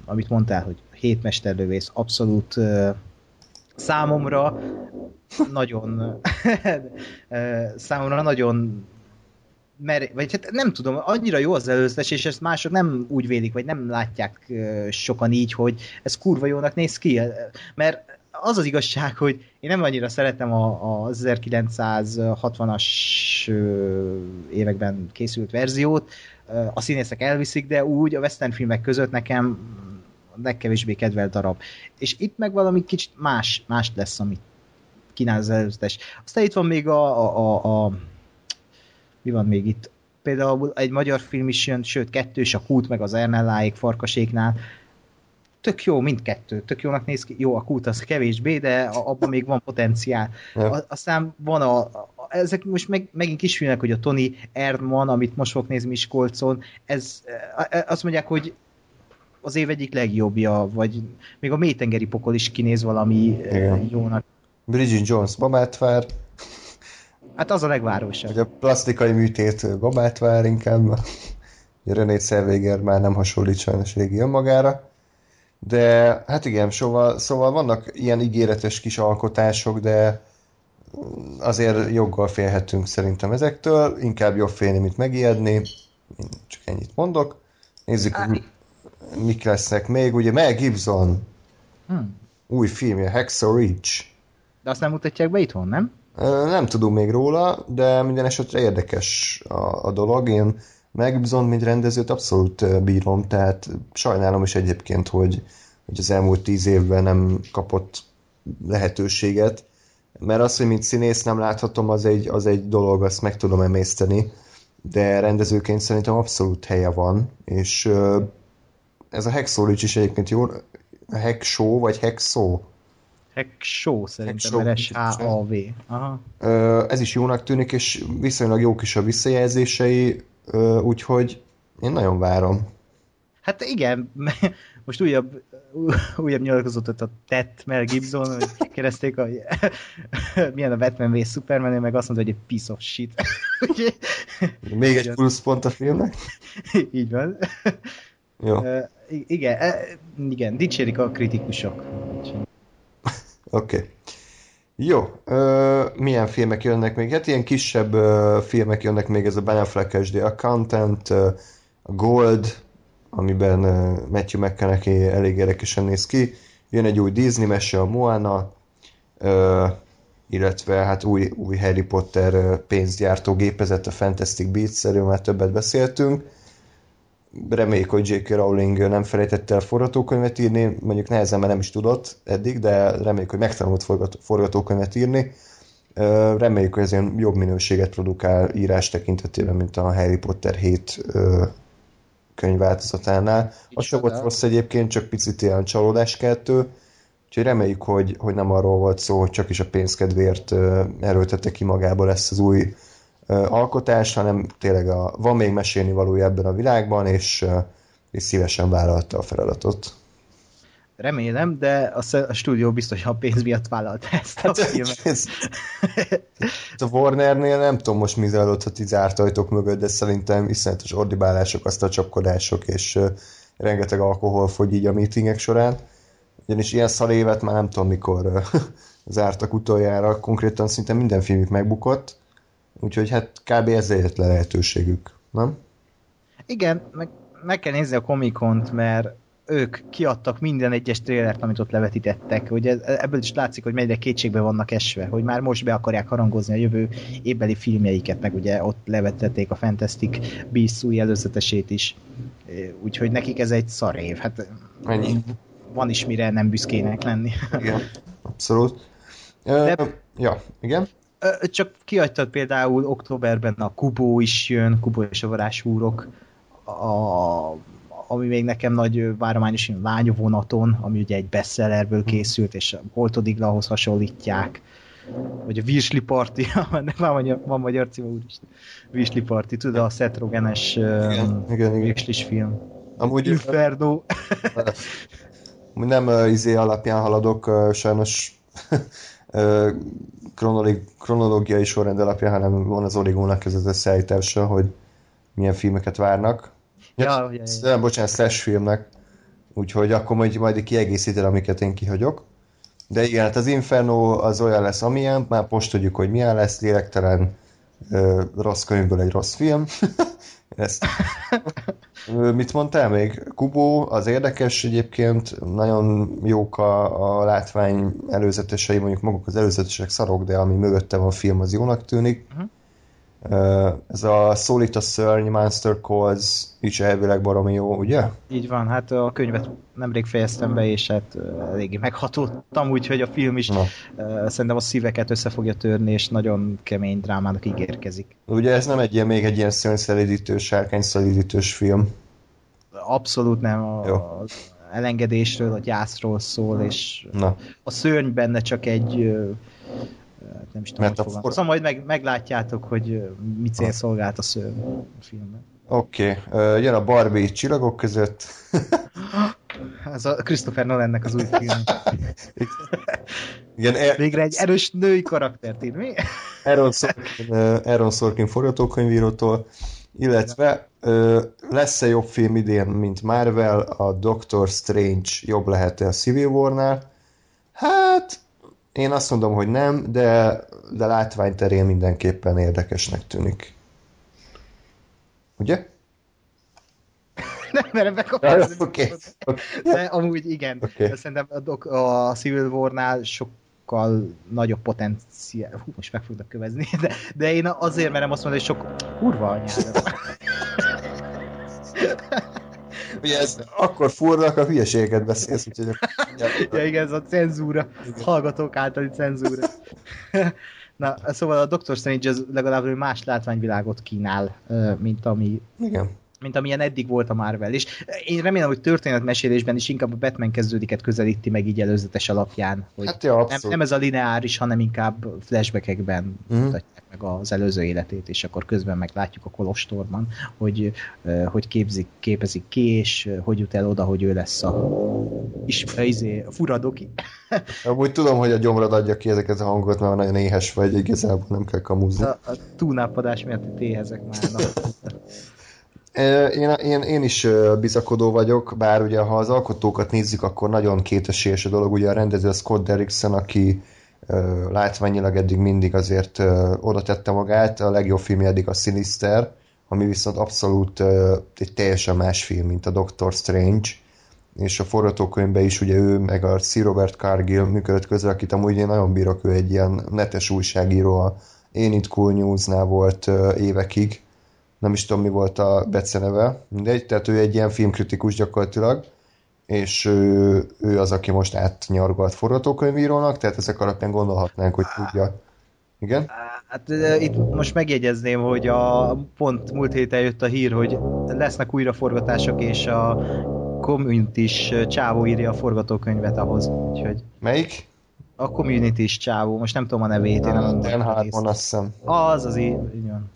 amit mondtál, hogy hétmesterlövész abszolút ö, számomra nagyon [LAUGHS] számomra nagyon mer, vagy hát nem tudom, annyira jó az előzetes, és ezt mások nem úgy vélik, vagy nem látják sokan így, hogy ez kurva jónak néz ki, mert az az igazság, hogy én nem annyira szeretem a, a 1960-as ö, években készült verziót, a színészek elviszik, de úgy a western filmek között nekem legkevésbé kedvelt darab. És itt meg valami kicsit más, más lesz, amit kínál az előzetes. Aztán itt van még a, a, a, a mi van még itt? Például egy magyar film is jön, sőt kettős, a Kút meg az Ernelláék farkaséknál. Tök jó mindkettő, tök jónak néz ki. Jó, a Kút az kevésbé, de abban még van potenciál. Ja. Aztán van a, a ezek most meg, megint kisfilmek, hogy a Tony Erdman, amit most fogok nézni Miskolcon, ez, e- azt mondják, hogy az év egyik legjobbja, vagy még a mélytengeri pokol is kinéz valami Igen. Igen. jónak. Bridget Jones babát vár, Hát az a legvárosabb. vagy a plastikai műtét babát vár inkább, mert René Zellweger már nem hasonlít sajnos régi önmagára. De hát igen, szóval, szóval vannak ilyen ígéretes kis alkotások, de azért joggal félhetünk szerintem ezektől, inkább jobb félni, mint megijedni. Én csak ennyit mondok. Nézzük, hogy mi- mik lesznek még. Ugye Mel Gibson Hm. új filmje, Hacksaw Ridge. De azt nem mutatják be itthon, nem? Nem tudunk még róla, de minden esetre érdekes a, a dolog. Én Gibson, mint rendezőt abszolút bírom, tehát sajnálom is egyébként, hogy, hogy az elmúlt tíz évben nem kapott lehetőséget, mert az, hogy mint színész nem láthatom, az egy, az egy dolog, azt meg tudom emészteni, de rendezőként szerintem abszolút helye van, és ez a Ridge is egyébként jó, Hack Show, vagy Show? Hack Show szerintem. Ö, ez is jónak tűnik, és viszonylag jók is a visszajelzései, úgyhogy én nagyon várom. Hát igen, [LAUGHS] most újabb, újabb nyilatkozatot tett Mel Gibson, hogy kereszték, hogy [LAUGHS] milyen a Batman vs Superman, meg azt mondta, hogy egy piece of shit. [LAUGHS] Még egy pluszpont a filmnek. így van. Jó, i- igen, e, igen, dicsérik a kritikusok. Oké. Okay. Jó, ö, milyen filmek jönnek még? Hát ilyen kisebb ö, filmek jönnek még, ez a Ben Affleck-es The Accountant, ö, a Gold, amiben Matthew McConaughey elég érdekesen néz ki. Jön egy új Disney mese, a Moana, illetve hát új, új Harry Potter pénzgyártó gépezet, a Fantastic Beasts, erről már többet beszéltünk. Reméljük, hogy J.K. Rowling nem felejtette el forgatókönyvet írni, mondjuk nehezen, mert nem is tudott eddig, de reméljük, hogy megtanult forgatókönyvet írni. Reméljük, hogy ez ilyen jobb minőséget produkál írás tekintetében, mint a Harry Potter 7 könyvváltozatánál. A se volt rossz egyébként, csak picit ilyen csalódáskeltő, úgyhogy reméljük, hogy, hogy nem arról volt szó, hogy csak is a pénzkedvéért erőltette ki magából ezt az új alkotás, hanem tényleg a, van még mesélni valója ebben a világban, és, és szívesen vállalta a feladatot. Remélem, de a, a stúdió biztos a pénz miatt vállalta ezt a hát, filmet. Ez, a Warnernél nem tudom most mi zajlott a zárt ajtók mögött, de szerintem iszonyatos ordibálások, azt a csapkodások, és rengeteg alkohol fogy így a meetingek során. Ugyanis ilyen szalévet már nem tudom mikor [LAUGHS] zártak utoljára, konkrétan szinte minden filmük megbukott, úgyhogy hát kb. ez egyetlen lehetőségük, nem? Igen, meg, meg kell nézni a komikont, mert ők kiadtak minden egyes trélert, amit ott levetítettek. Ugye ebből is látszik, hogy mennyire kétségbe vannak esve, hogy már most be akarják harangozni a jövő évbeli filmjeiket, meg ugye ott levetették a Fantastic Beasts új előzetesét is. Úgyhogy nekik ez egy szar év. Hát Ennyi. van is mire nem büszkének lenni. Igen, abszolút. De, uh, ja, igen. Csak kiadtad például októberben a Kubó is jön, Kubó és a varázsúrok, a ami még nekem nagy várományos lányvonaton, ami ugye egy bestsellerből készült, és Holtodiglahoz hasonlítják, vagy a Virsli Party, [LAUGHS] van, magyar, van magyar címe is. Virsli Party, tudod, a Seth Rogen-es Virslis film. Amúgy Inferno. nem izé alapján haladok, sajnos [LAUGHS] kronológiai sorrend alapján, hanem van az Origónak ez az összeállítása, hogy milyen filmeket várnak. Ja, ja, ja, ja. bocsánat, slash filmnek. Úgyhogy akkor majd, majd kiegészíted, amiket én kihagyok. De igen, hát az Inferno az olyan lesz, amilyen, már most tudjuk, hogy milyen lesz, lélektelen ö, rossz könyvből egy rossz film. [LAUGHS] Ezt. Mit mondtál még? Kubo, az érdekes egyébként, nagyon jók a, a látvány előzetesei, mondjuk maguk az előzetesek szarok, de ami mögötte van a film, az jónak tűnik. Uh-huh. Ez a Szólít a szörny, Monster Calls is elvileg baromi jó, ugye? Így van, hát a könyvet nemrég fejeztem be, és hát eléggé meghatódtam, úgyhogy a film is Na. szerintem a szíveket össze fogja törni, és nagyon kemény drámának ígérkezik. Ugye ez nem egy ilyen, még egy ilyen szörnyszelidítős, sárkányszelidítős film? Abszolút nem. A, jó. az elengedésről, a gyászról szól, és Na. a szörny benne csak egy nem is tudom, hogy for... Szóval majd meg, meglátjátok, hogy mi cél szolgált a szörny a filmben. Oké, okay. jön a Barbie csillagok között. [LAUGHS] Ez a Christopher Nolannek az új film. Igen, er... Végre egy erős női karaktert ír, mi? Aaron Sorkin, Aaron Sorkin forgatókönyvírótól, illetve lesz-e jobb film idén, mint Marvel, a Doctor Strange jobb lehet-e a Civil War-nál? Hát, én azt mondom, hogy nem, de, de látványterén mindenképpen érdekesnek tűnik. Ugye? [LAUGHS] nem merem bekapcsolni. [LAUGHS] okay. De amúgy igen. Okay. De szerintem a, a Civil War-nál sokkal nagyobb potenciál. Hú, most meg fognak kövezni. De, de én azért merem azt mondani, hogy sok kurva anyára. [LAUGHS] Ugye ez akkor furnak a hülyeséget beszélsz, úgyhogy... [LAUGHS] ja, igen, ez a cenzúra. Igen. Hallgatók általi cenzúra. [LAUGHS] Na, szóval a Doctor Strange az legalább más látványvilágot kínál, mint ami igen mint amilyen eddig volt a Marvel. És én remélem, hogy történetmesélésben is inkább a Batman kezdődiket közelíti meg így előzetes alapján. Hogy hát ja, nem, nem ez a lineáris, hanem inkább flashbackekben mm. mutatják meg az előző életét, és akkor közben meglátjuk a kolostorban, hogy hogy képzik, képezik ki, és hogy jut el oda, hogy ő lesz a, is, izé, furadoki. [LAUGHS] Amúgy tudom, hogy a gyomrad adja ki ezeket a hangokat, mert nagyon éhes vagy, igazából nem kell kamúzni. A, a túlnápadás miatt éhezek már. [LAUGHS] Én, én, én is bizakodó vagyok, bár ugye ha az alkotókat nézzük, akkor nagyon kétesélyes a dolog. Ugye a rendező a Scott Derrickson, aki látványilag eddig mindig azért oda tette magát. A legjobb filmje eddig a Sinister, ami viszont abszolút egy teljesen más film, mint a Doctor Strange, és a forgatókönyvben is ugye ő, meg a C. Robert Cargill működött közre, akit amúgy én nagyon bírok, ő egy ilyen netes újságíró, a Én itt Cool News-nál volt évekig, nem is tudom mi volt a beceneve, mindegy, tehát ő egy ilyen filmkritikus gyakorlatilag, és ő, ő az, aki most átnyargalt forgatókönyvírónak, tehát ezek alapján gondolhatnánk, hogy tudja. Igen? Hát itt most megjegyezném, hogy a pont múlt héten jött a hír, hogy lesznek újraforgatások, és a community csávó írja a forgatókönyvet ahhoz. Úgyhogy... Melyik? A community csávó, most nem tudom a nevét. Én nem Dan Harmon, azt hiszem. Az az így, így van.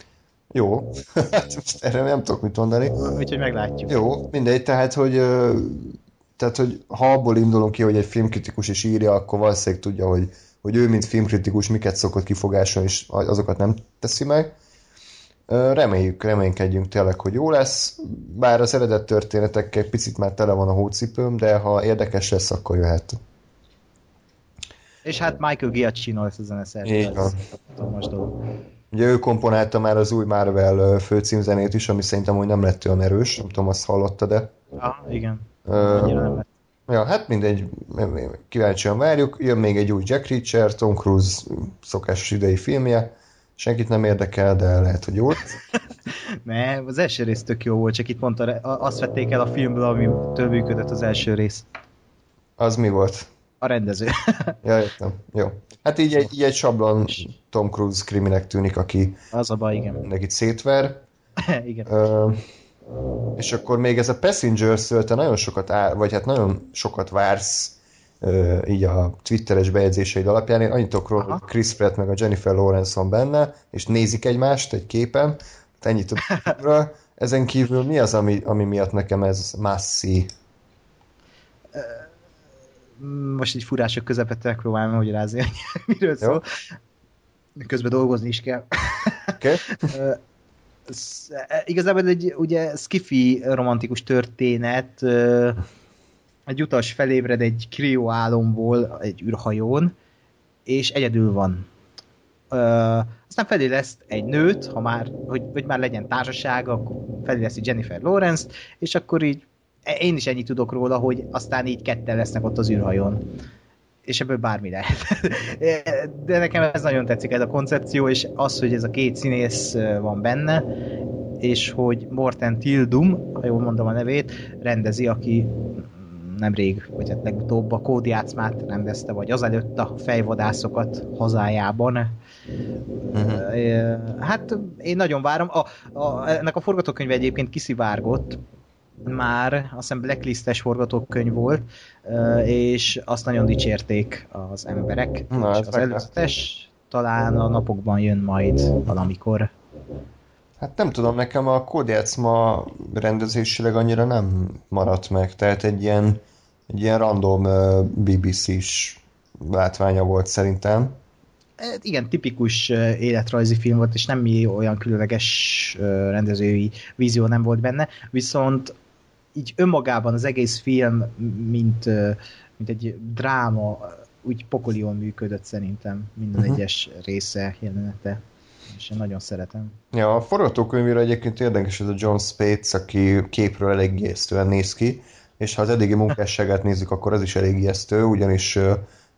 Jó, hát most erre nem tudok mit mondani. Úgyhogy meglátjuk. Jó, mindegy, tehát hogy tehát, hogy ha abból indulunk ki, hogy egy filmkritikus is írja, akkor valószínűleg tudja, hogy, hogy ő, mint filmkritikus, miket szokott kifogásolni, és azokat nem teszi meg. Reméljük, reménykedjünk tényleg, hogy jó lesz, bár az eredet történetekkel egy picit már tele van a hócipőm, de ha érdekes lesz, akkor jöhet. És hát Michael Giacchino lesz a zeneszerző. Így van. Most Ugye ő komponálta már az új Marvel főcímzenét is, ami szerintem hogy nem lett olyan erős, nem tudom, azt hallotta, de... Ah, igen. Uh, ja, hát mindegy, kíváncsian várjuk. Jön még egy új Jack Reacher, Tom Cruise szokásos idei filmje. Senkit nem érdekel, de lehet, hogy jó. [LAUGHS] ne, az első rész tök jó volt, csak itt mondta, azt vették el a filmből, ami több működött az első rész. Az mi volt? A rendező. ja, értem. Jó. Hát így egy, így egy sablon Tom Cruise kriminek tűnik, aki az a baj, igen. mindenkit szétver. [LAUGHS] igen. Uh, és akkor még ez a passengers te nagyon sokat áll, vagy hát nagyon sokat vársz uh, így a twitteres bejegyzéseid alapján. Én annyit tudok róla, hogy Chris Pratt meg a Jennifer Lawrence van benne, és nézik egymást egy képen. Hát ennyit tudok [LAUGHS] Ezen kívül mi az, ami, ami miatt nekem ez masszi? Most így furások közepette megpróbálom magyarázni, [LAUGHS] hogy miről szól. Közben dolgozni is kell. Okay. [LAUGHS] E, igazából egy ugye skifi romantikus történet, egy utas felébred egy krió álomból egy űrhajón, és egyedül van. aztán feléleszt egy nőt, ha már, hogy, hogy már legyen társaság, akkor feléleszi Jennifer Lawrence, és akkor így én is ennyit tudok róla, hogy aztán így ketten lesznek ott az űrhajón és ebből bármi lehet. [LAUGHS] De nekem ez nagyon tetszik, ez a koncepció, és az, hogy ez a két színész van benne, és hogy Morten Tildum, ha jól mondom a nevét, rendezi, aki nemrég, vagy hát legutóbb a kódjátszmát rendezte, vagy azelőtt a fejvadászokat hazájában. Uh-huh. Hát én nagyon várom. A, a, ennek a forgatókönyve egyébként kiszivárgott, már, azt hiszem Blacklistes forgatókönyv volt, és azt nagyon dicsérték az emberek. Na, és az előzetes talán a napokban jön majd valamikor. Hát nem tudom, nekem a ma rendezésileg annyira nem maradt meg, tehát egy ilyen, egy ilyen random BBC-s látványa volt szerintem. Hát igen, tipikus életrajzi film volt, és semmi olyan különleges rendezői vízió nem volt benne, viszont így önmagában az egész film, mint, mint egy dráma, úgy pokolion működött szerintem minden uh-huh. egyes része, jelenete. És én nagyon szeretem. Ja, a forgatókönyvére egyébként érdekes ez a John Spates, aki képről elég ijesztően néz ki, és ha az eddigi munkásságát nézzük, akkor az is elég ijesztő, ugyanis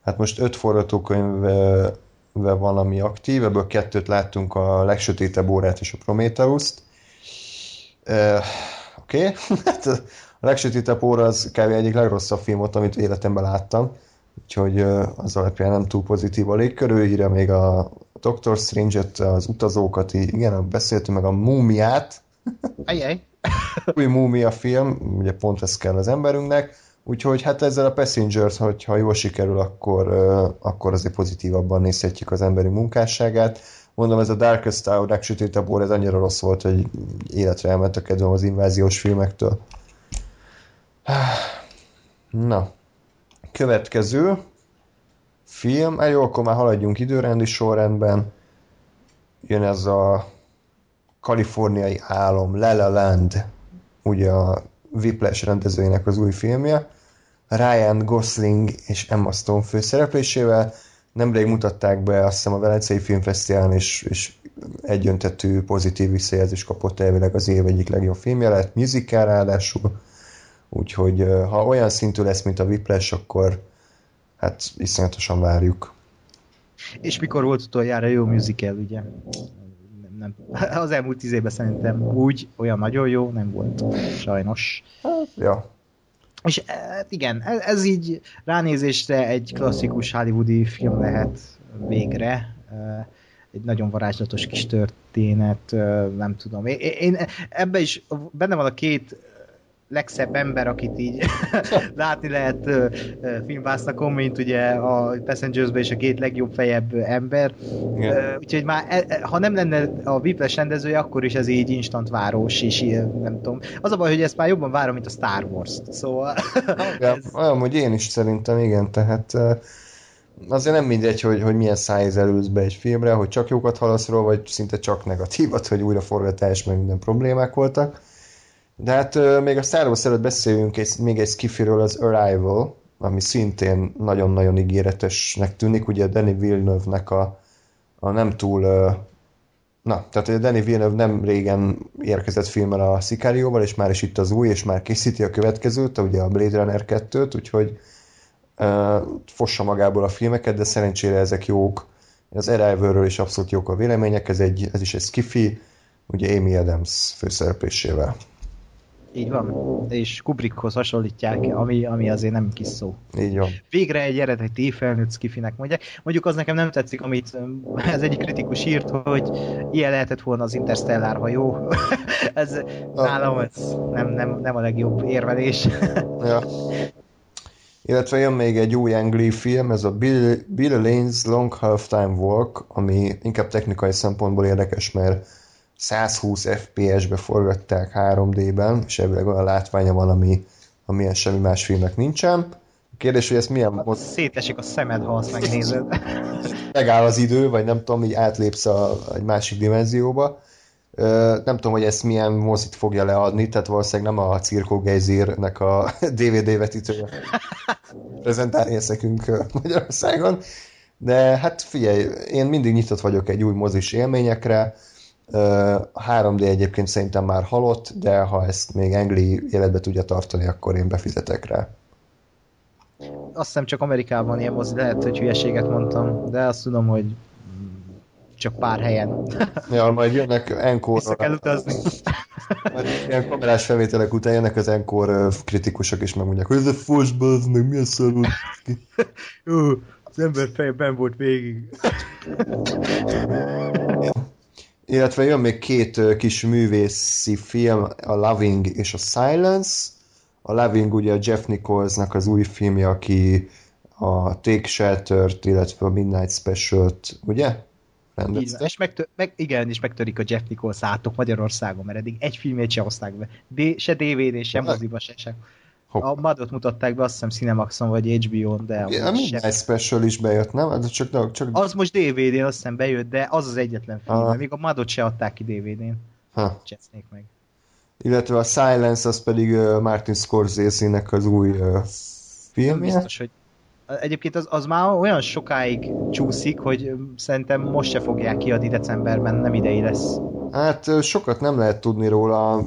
hát most öt forgatókönyve van, ami aktív, ebből kettőt láttunk, a legsötétebb órát és a Prometheus-t Oké, okay. [LAUGHS] hát a legsötétebb óra az kb. egyik legrosszabb film volt, amit életemben láttam, úgyhogy az alapján nem túl pozitív a légkör. Ő írja még a Doctor Strange-et, az utazókat, igen, beszéltünk meg a múmiát. Ajaj. [LAUGHS] Új múmia film, ugye pont ez kell az emberünknek, úgyhogy hát ezzel a Passengers, hogyha jól sikerül, akkor, akkor azért pozitívabban nézhetjük az emberi munkásságát mondom, ez a Darkest Hour, legsütőtebb óra, ez annyira rossz volt, hogy életre elment a kedvem az inváziós filmektől. Na, következő film, hát jó, akkor már haladjunk időrendi sorrendben. Jön ez a kaliforniai álom, La La Land, ugye a Whiplash rendezőjének az új filmje. Ryan Gosling és Emma Stone főszereplésével nemrég mutatták be azt hiszem a Velencei Filmfesztiválon, és, és egyöntetű pozitív visszajelzés kapott elvileg az év egyik legjobb filmje lett, musical ráadásul, úgyhogy ha olyan szintű lesz, mint a Whiplash, akkor hát iszonyatosan várjuk. És mikor volt utoljára jó musical, ugye? Nem, nem. Az elmúlt tíz évben szerintem úgy, olyan nagyon jó nem volt, sajnos. Hát, ja. És hát igen, ez így ránézésre egy klasszikus hollywoodi film lehet végre. Egy nagyon varázslatos kis történet, nem tudom. Én, én ebbe is benne van a két legszebb ember, akit így [LAUGHS] látni lehet filmvászlakon, mint ugye a passengers és a két legjobb fejebb ember. Uh, úgyhogy már, e, e, ha nem lenne a Whiplash rendezője, akkor is ez így instant város, és nem tudom. Az a baj, hogy ezt már jobban várom, mint a Star Wars-t, szóval... ja, [LAUGHS] ez... Olyan, hogy én is szerintem, igen, tehát azért nem mindegy, hogy, hogy milyen szájz elősz be egy filmre, hogy csak jókat hallasz róla, vagy szinte csak negatívat, hogy újra forgatás, meg minden problémák voltak de hát még a Star Wars előtt beszéljünk egy, még egy skifiről, az Arrival, ami szintén nagyon-nagyon ígéretesnek tűnik. Ugye Danny Villeneuve-nek a, a nem túl... Na, tehát Danny Villeneuve nem régen érkezett filmmel a Sicario-val, és már is itt az új, és már készíti a következőt, ugye a Blade Runner 2-t, úgyhogy uh, fossa magából a filmeket, de szerencsére ezek jók. Az Arrival-ről is abszolút jók a vélemények, ez, egy, ez is egy skifi, ugye Amy Adams főszereplésével. Így van. És Kubrickhoz hasonlítják, ami, ami azért nem kis szó. Így van. Végre egy eredeti felnőtt skifinek mondják. Mondjuk az nekem nem tetszik, amit ez egyik kritikus írt, hogy ilyen lehetett volna az Interstellar hajó. [LAUGHS] ez a... nálam ez nem, nem, nem a legjobb érvelés. [LAUGHS] ja. Illetve jön még egy új Ang film, ez a Bill, Bill Lane's Long Half Time Walk, ami inkább technikai szempontból érdekes, mert 120 FPS-be forgatták 3D-ben, és ebből olyan látványa van, ami, amilyen semmi más filmnek nincsen. A kérdés, hogy ez milyen... Hát, szétesik a szemed, ha azt megnézed. [LAUGHS] Megáll az idő, vagy nem tudom, így átlépsz a, egy másik dimenzióba. Nem tudom, hogy ezt milyen mozit fogja leadni, tehát valószínűleg nem a Cirko Geizirnek a [LAUGHS] DVD vetítője [LAUGHS] prezentálni ezekünk Magyarországon. De hát figyelj, én mindig nyitott vagyok egy új mozis élményekre, 3D egyébként szerintem már halott, de ha ezt még Engli életbe tudja tartani, akkor én befizetek rá. Azt hiszem csak Amerikában ilyen mozi, lehet, hogy hülyeséget mondtam, de azt tudom, hogy csak pár helyen. [LAUGHS] Ja, majd jönnek encore Vissza kell utazni. [LAUGHS] Majd ilyen kamerás felvételek után jönnek az encore kritikusok, és megmondják, hogy ez a fosba, meg milyen szarul. Jó, az ember fejben volt végig. [LAUGHS] Illetve jön még két kis művészi film, a Loving és a Silence. A Loving ugye a Jeff Nicholsnak az új filmje, aki a Take Shelter-t, illetve a Midnight Special-t, ugye? Így van. És megtör, meg, igen, és megtörik a Jeff Nichols átok Magyarországon, mert eddig egy filmét se hozták be. D, se DVD, se moziba, se, se. Hoppá. A Madot mutatták be, azt hiszem Cinemaxon vagy HBO-n, de... Igen, a Midnight Special is bejött, nem? De csak, csak... Az most DVD-n azt hiszem bejött, de az az egyetlen film, ah. még a Madot se adták ki DVD-n. Ha. Csesznék meg. Illetve a Silence, az pedig uh, Martin Scorsese-nek az új uh, filmje. Biztos, hogy Egyébként az, az már olyan sokáig csúszik, hogy szerintem most se fogják kiadni decemberben, nem idei lesz. Hát sokat nem lehet tudni róla,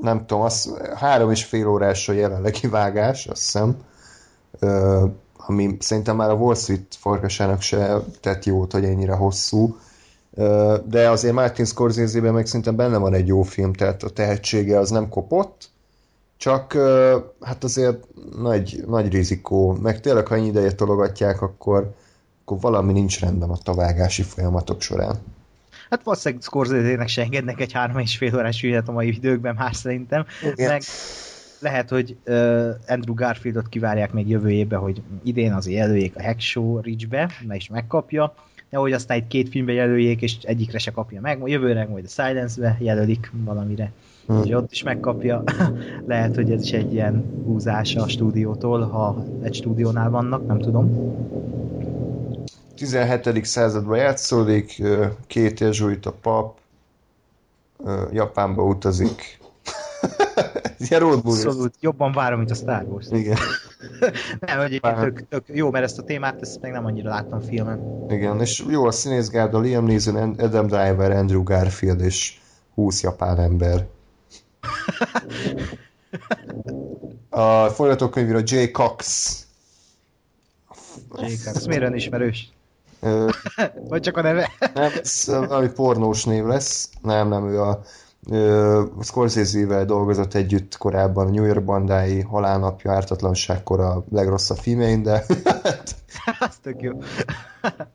nem tudom, az három és fél órás a jelenlegi vágás, azt hiszem, ami szerintem már a Wall Street farkasának se tett jót, hogy ennyire hosszú, de azért Martin Scorsese-ben meg szerintem benne van egy jó film, tehát a tehetsége az nem kopott, csak hát azért nagy, nagy rizikó, meg tényleg, ha ennyi ideje tologatják, akkor, akkor valami nincs rendben a tavágási folyamatok során. Hát valószínűleg Scorsese-nek se engednek egy három és fél órás filmet a mai időkben már szerintem. Igen. Meg lehet, hogy uh, Andrew Garfieldot kivárják még jövő évben, hogy idén azért jelöljék a Hackshow Ridge-be, meg is megkapja, de hogy aztán egy két filmbe jelöljék, és egyikre se kapja meg, jövőre majd a Silence-be jelölik valamire, hmm. és ott is megkapja. [LAUGHS] lehet, hogy ez is egy ilyen húzás a stúdiótól, ha egy stúdiónál vannak, nem tudom. 17. században játszódik, két jezsuit a pap, Japánba utazik. [LAUGHS] Ilyen road movie. Abszolút, jobban várom, mint a Star Wars. Igen. [LAUGHS] Nem, egyébként tök, tök, jó, mert ezt a témát, ezt még nem annyira láttam filmen. Igen, és jó a színészgárda, Liam Neeson, Adam Driver, Andrew Garfield és 20 japán ember. [LAUGHS] A forgatókönyvíró J. Cox. J. Cox, miért ön ismerős? [LAUGHS] Vagy csak a neve? nem, ez valami pornós név lesz. Nem, nem, ő a ö, Scorsese-vel dolgozott együtt korábban a New York bandái, halálnapja, ártatlanságkor a legrosszabb filmein, de, [LAUGHS] Az tök jó.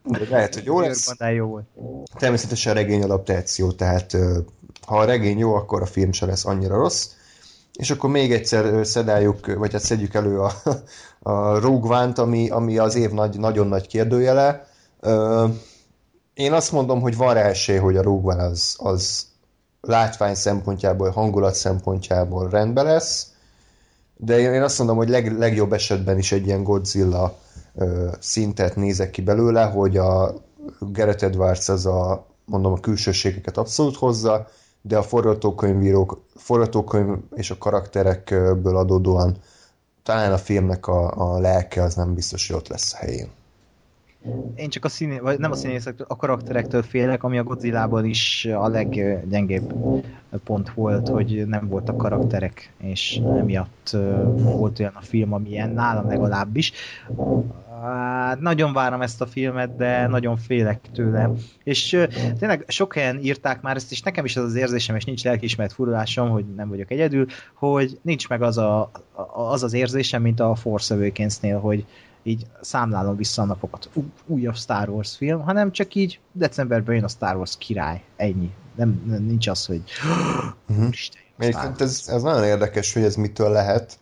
de lehet, hogy jó lesz. Jó volt. Természetesen regény adaptáció, tehát ö, ha a regény jó, akkor a film se lesz annyira rossz. És akkor még egyszer szedáljuk, vagy hát szedjük elő a, [LAUGHS] a Rogue One-t, ami, ami az év nagy, nagyon nagy kérdőjele. Én azt mondom, hogy van rá esély, hogy a Rogue az, az látvány szempontjából, hangulat szempontjából rendben lesz, de én azt mondom, hogy leg, legjobb esetben is egy ilyen Godzilla ö, szintet nézek ki belőle, hogy a Gareth Edwards az a, mondom, a külsőségeket abszolút hozza, de a forgatókönyvírók, forgatókönyv és a karakterekből adódóan talán a filmnek a, a lelke az nem biztos, hogy ott lesz a helyén. Én csak a színé, vagy nem a színészektől, a karakterektől félek, ami a Godzilla-ban is a leggyengébb pont volt, hogy nem voltak karakterek, és emiatt volt olyan a film, amilyen nálam legalábbis. Hát, nagyon várom ezt a filmet, de nagyon félek tőle. És tényleg sok helyen írták már ezt, és nekem is az az érzésem, és nincs lelkiismert furulásom, hogy nem vagyok egyedül, hogy nincs meg az a- az, az érzésem, mint a Force Awakens-nél, hogy így számlálom vissza a napokat. Újabb Star Wars film, hanem csak így decemberben jön a Star Wars király. Ennyi. Nem, nem nincs az, hogy Uh-huh. Isten, Star Egyébként ez, ez nagyon érdekes, hogy ez mitől lehet.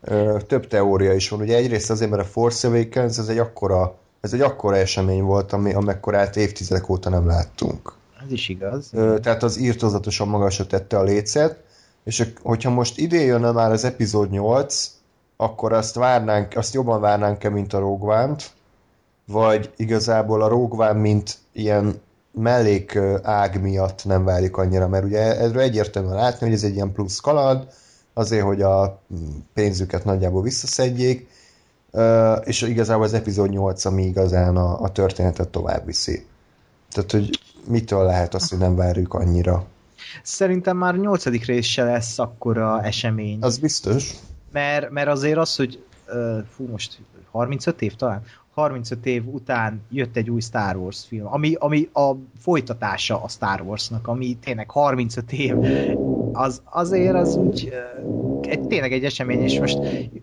Ö, Több teória is van. Ugye egyrészt azért, mert a Force Awakens ez egy akkora, ez egy akkora esemény volt, ami, amekkorát évtizedek óta nem láttunk. Ez is igaz. Ö, Tehát az írtozatosan magasra tette a lécet, és hogyha most idén jönne már az epizód 8, akkor azt várnánk, azt jobban várnánk-e, mint a One-t, vagy igazából a One, mint ilyen mellék ág miatt nem várjuk annyira, mert ugye erről egyértelműen látni, hogy ez egy ilyen plusz kaland, azért, hogy a mm, pénzüket nagyjából visszaszedjék, és igazából az epizód 8, ami igazán a, a történetet tovább viszi. Tehát, hogy mitől lehet azt, hogy nem várjuk annyira. Szerintem már nyolcadik rész se lesz akkora esemény. Az biztos. Mert, mert azért az, hogy fú, most 35 év talán? 35 év után jött egy új Star Wars film, ami, ami a folytatása a Star Warsnak, ami tényleg 35 év, az, azért az úgy egy, tényleg egy esemény, és most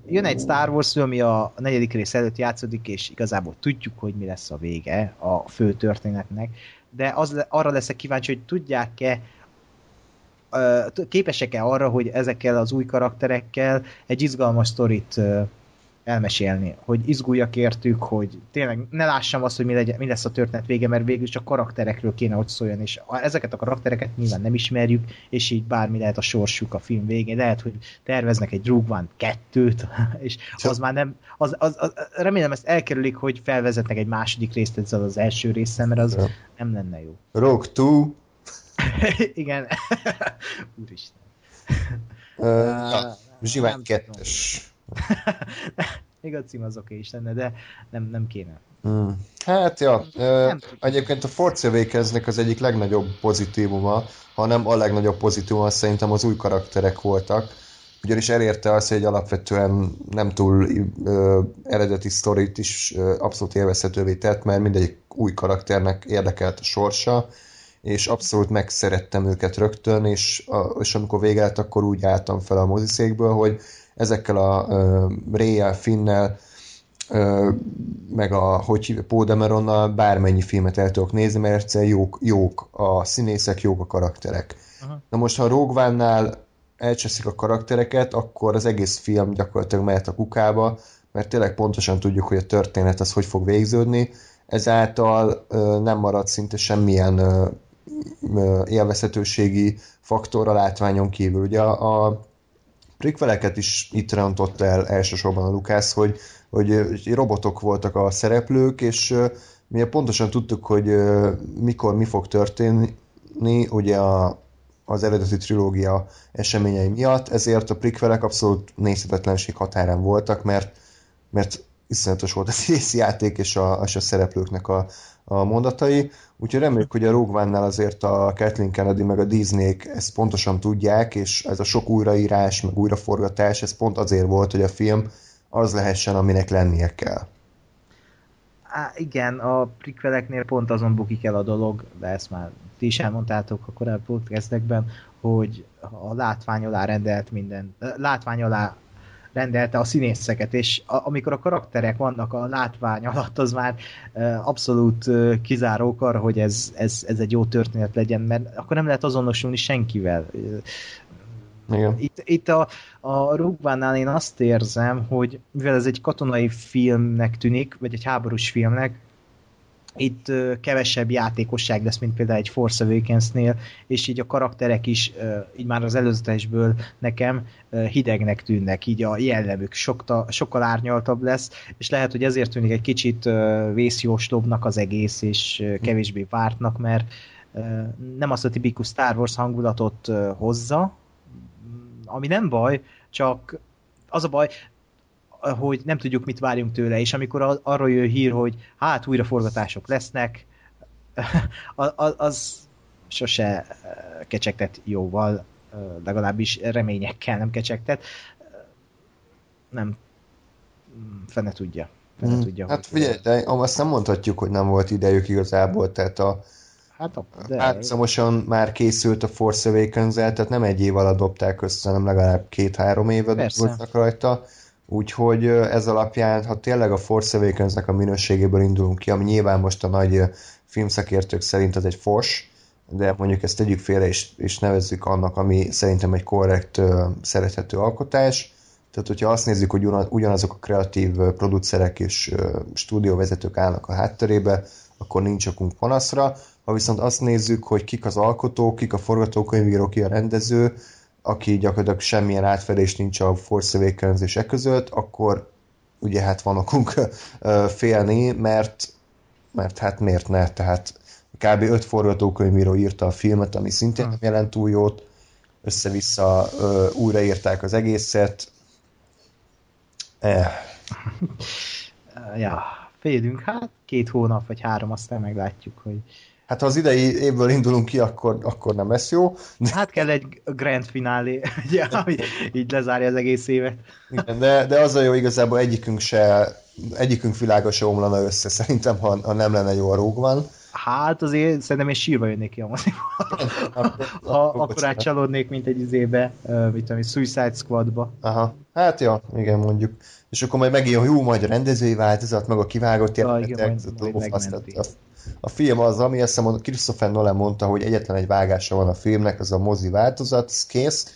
jön egy Star Wars film, ami a, negyedik rész előtt játszódik, és igazából tudjuk, hogy mi lesz a vége a fő történetnek, de az, arra leszek kíváncsi, hogy tudják-e képesek-e arra, hogy ezekkel az új karakterekkel egy izgalmas sztorit elmesélni, hogy izguljak értük, hogy tényleg ne lássam azt, hogy mi, legyen, mi lesz a történet vége, mert végül csak karakterekről kéne, hogy szóljon, és ezeket a karaktereket nyilván nem ismerjük, és így bármi lehet a sorsuk a film végén. Lehet, hogy terveznek egy One kettőt, [LAUGHS] és az már nem, az, az, az, remélem ezt elkerülik, hogy felvezetnek egy második részt ezzel az első résszel, mert az Ja. nem lenne jó. Rogue 2, [LAUGHS] Igen. [LAUGHS] Úristen. uh, ja, Zsivány. 2-es. [LAUGHS] Még a cím az oké is lenne, de nem, nem kéne. Mm. Hát, ja. Nem Uh, egyébként a Force Awakensnek az egyik legnagyobb pozitívuma, hanem a legnagyobb pozitívuma szerintem az új karakterek voltak. Ugyanis elérte azt, hogy egy alapvetően nem túl ö, eredeti sztorit is ö, abszolút élvezhetővé tett, mert mindegyik új karakternek érdekelt a sorsa, és abszolút megszerettem őket rögtön, és, a, és amikor vége lett, akkor úgy álltam fel a moziszékből, hogy ezekkel a uh, Réjel, Finnel, ö, meg a, hogy hívja, Paul Dameronnal bármennyi filmet el tudok nézni, mert egyszerűen jók, jók a színészek, jók a karakterek. Aha. Na most, ha a elcseszik a karaktereket, akkor az egész film gyakorlatilag mehet a kukába, mert tényleg pontosan tudjuk, hogy a történet az hogy fog végződni, ezáltal ö, nem marad szinte semmilyen ö, élvezhetőségi faktor a látványon kívül. Ugye a, a prequeleket is itt rontott el elsősorban a Lukász, hogy, hogy robotok voltak a szereplők, és mi pontosan tudtuk, hogy mikor mi fog történni, ugye a, az eredeti trilógia eseményei miatt, ezért a prikvelek abszolút nézhetetlenség határán voltak, mert, mert iszonyatos volt a [LAUGHS] játék és a, és a szereplőknek a, a mondatai, úgyhogy reméljük, hogy a Rogue azért a Kathleen Kennedy meg a disney ezt pontosan tudják, és ez a sok újraírás, meg újraforgatás, ez pont azért volt, hogy a film az lehessen, aminek lennie kell. Á, igen, a prikveleknél pont azon bukik el a dolog, de ezt már ti is elmondtátok a korábbi podcastekben, hogy a látvány alá rendelt minden, látvány alá rendelte a színészeket, és a, amikor a karakterek vannak a látvány alatt, az már e, abszolút e, kizárók arra, hogy ez, ez, ez egy jó történet legyen, mert akkor nem lehet azonosulni senkivel. Igen. Itt, itt a, a Rugvánál én azt érzem, hogy mivel ez egy katonai filmnek tűnik, vagy egy háborús filmnek, itt kevesebb játékosság lesz, mint például egy Force Awakens-nél, és így a karakterek is, így már az előzetesből nekem hidegnek tűnnek, így a jellemük sokta, sokkal árnyaltabb lesz, és lehet, hogy ezért tűnik egy kicsit vészjóslóbbnak az egész, és kevésbé vártnak, mert nem azt a tipikus Star Wars hangulatot hozza, ami nem baj, csak az a baj, hogy nem tudjuk, mit várjunk tőle, és amikor arról jön hír, hogy hát újraforgatások lesznek, [LAUGHS] az, az sose kecsegtet jóval, legalábbis reményekkel nem kecsegtet. Nem, fene tudja. Fene hmm. tudja hát figyelj, de azt nem mondhatjuk, hogy nem volt idejük igazából, tehát a Hát, de... Párhuzamosan már készült a Force awakens tehát nem egy év alatt dobták össze, hanem legalább két-három évet voltak rajta. Úgyhogy ez alapján, ha tényleg a Force awakens a minőségéből indulunk ki, ami nyilván most a nagy filmszakértők szerint az egy fos, de mondjuk ezt tegyük félre és, és nevezzük annak, ami szerintem egy korrekt, szerethető alkotás. Tehát, hogyha azt nézzük, hogy ugyanazok a kreatív producerek és stúdióvezetők állnak a hátterébe, akkor nincs okunk panaszra. Ha viszont azt nézzük, hogy kik az alkotók, kik a forgatókönyvíró, ki a rendező, aki gyakorlatilag semmilyen átfedés nincs a Force awakens és e között, akkor ugye hát van okunk félni, mert, mert hát miért ne, tehát kb. öt forgatókönyvíró írta a filmet, ami szintén nem jelent túl jót, össze-vissza újraírták az egészet. Eh. [LAUGHS] Ja, félünk, hát két hónap vagy három, aztán meglátjuk, hogy Hát ha az idei évből indulunk ki, akkor, akkor nem lesz jó. De... Hát kell egy grand finálé, [LAUGHS] ugye, ami így lezárja az egész évet. Igen, de, de az a jó igazából egyikünk se, egyikünk világa se omlana össze, szerintem, ha, ha nem lenne jó a van. Hát azért szerintem én sírva jönnék ki a moziba. [LAUGHS] ha akkor átcsalódnék, mint egy izébe, mit tudom, Suicide Squadba. Aha, hát ja, igen, mondjuk. És akkor majd megint jó, majd a rendezői változat, meg a kivágott jelenetek, ja, a film az, ami azt hiszem, Christopher Nolan mondta, hogy egyetlen egy vágása van a filmnek, az a mozi változat, ez kész,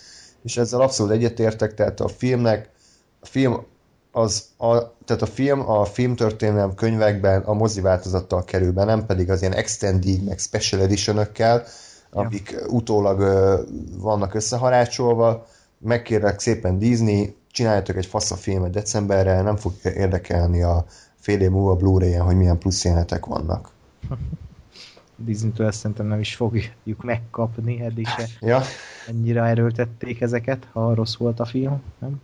és ezzel abszolút egyetértek, tehát a filmnek, a film az, a, tehát a film a filmtörténelem könyvekben a mozi változattal kerül be, nem pedig az ilyen extended, meg special edition amik ja. utólag ö, vannak összeharácsolva. Megkérlek szépen Disney, csináljatok egy fasz a filmet decemberre, nem fog érdekelni a fél év múlva Blu-ray-en, hogy milyen plusz jelenetek vannak. [LAUGHS] Disney-től ezt szerintem nem is fogjuk megkapni, eddig se ja. ennyire erőltették ezeket, ha rossz volt a film, nem?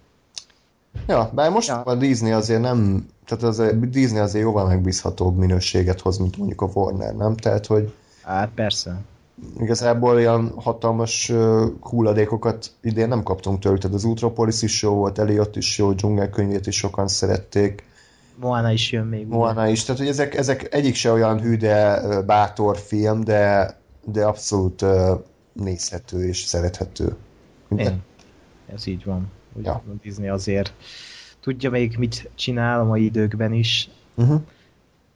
Ja, bár most ja. a Disney azért nem, tehát az, a Disney azért jóval megbízhatóbb minőséget hoz, mint mondjuk a Warner, nem? Tehát, hogy Hát persze. Igazából olyan hatalmas hulladékokat idén nem kaptunk tőle, tehát az Ultrapolis is jó volt, Eliott is jó, dzsungelkönyvét is sokan szerették, Moana is jön még. Moana is, tehát hogy ezek, ezek egyik se olyan hű, de bátor film, de, de abszolút nézhető és szerethető. Én. Ez így van. Úgy ja. a Disney azért tudja még mit csinál a mai időkben is. Uh-huh.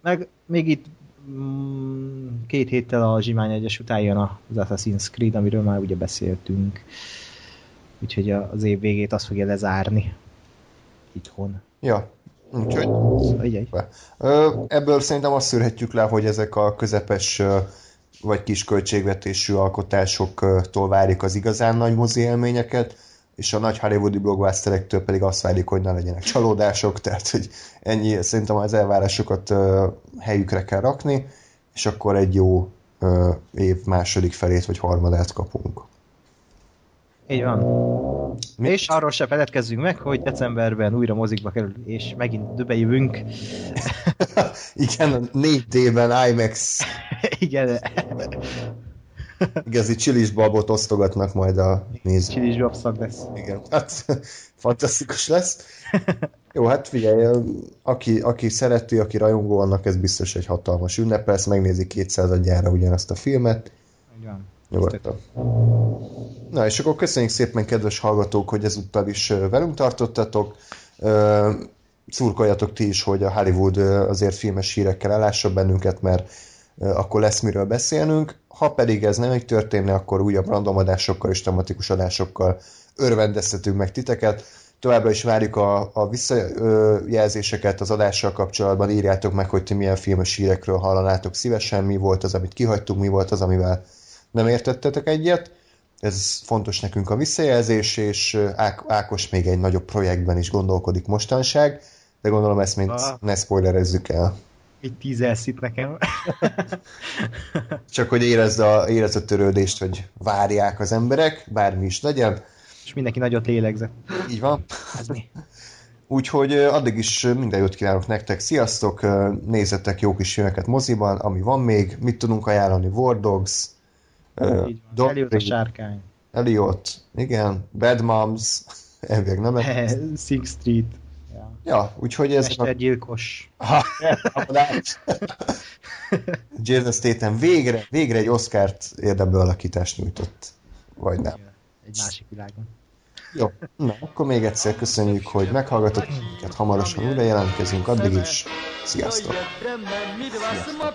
Meg még itt mm, két héttel a Zsimány egyes után jön az Assassin's Creed, amiről már ugye beszéltünk. Úgyhogy az év végét azt fogja lezárni itthon. Ja, Úgyhogy ebből szerintem azt szűrhetjük le, hogy ezek a közepes vagy kis költségvetésű alkotásoktól várjuk az igazán nagy mozi élményeket, és a nagy hollywoodi blockbusterektől pedig azt várjuk, hogy ne legyenek csalódások, tehát hogy ennyi, szerintem az elvárásokat helyükre kell rakni, és akkor egy jó év második felét vagy harmadát kapunk. Így van. Mi? És arról se feledkezzünk meg, hogy decemberben újra mozikba kerül, és megint döbe jövünk. [LAUGHS] Igen, 4D-ben IMAX. [LAUGHS] Igen. Igazi csilis babot osztogatnak majd a nézők. Csilis babszak lesz. Igen, hát [LAUGHS] fantasztikus lesz. Jó, hát figyelj, aki, aki szereti, aki rajongó, annak ez biztos egy hatalmas ünnep, lesz, megnézi 200 gyára ugyanazt a filmet. Igen. Nyugodtan. Na, és akkor köszönjük szépen, kedves hallgatók, hogy ezúttal is velünk tartottatok. Szurkoljatok ti is, hogy a Hollywood azért filmes hírekkel elássa bennünket, mert akkor lesz miről beszélnünk. Ha pedig ez nem így történne, akkor újabb randomadásokkal és tematikus adásokkal örvendeztetünk meg titeket. Továbbra is várjuk a, a visszajelzéseket az adással kapcsolatban, írjátok meg, hogy ti milyen filmes hírekről hallanátok szívesen, mi volt az, amit kihagytunk, mi volt az, amivel nem értettetek egyet. Ez fontos nekünk a visszajelzés, és Ák- Ákos még egy nagyobb projektben is gondolkodik mostanság, de gondolom ezt még ah. ne spoilerezzük el. Egy tízelsz itt nekem. Csak hogy érezd a, érezd a törődést, hogy várják az emberek, bármi is legyen. És mindenki nagyot lélegzett. Így van. Ez mi? Úgyhogy addig is minden jót kívánok nektek. Sziasztok, nézzetek jó kis filmeket moziban, ami van még. Mit tudunk ajánlani? War Dogs, Uh, Elliot a sárkány. Elliot, igen. Bad Moms, [LAUGHS] elvég nem [LAUGHS] Six Street. Ja, ja úgyhogy ez... Mestergyilkos. [LAUGHS] A... Jason Statham végre, végre egy Oscárt érdemlő alakítást nyújtott. Vagy nem. Egy másik világon. Jó, na, akkor még egyszer köszönjük, hogy meghallgatott minket, hamarosan újra jelentkezünk, addig is, sziasztok! sziasztok.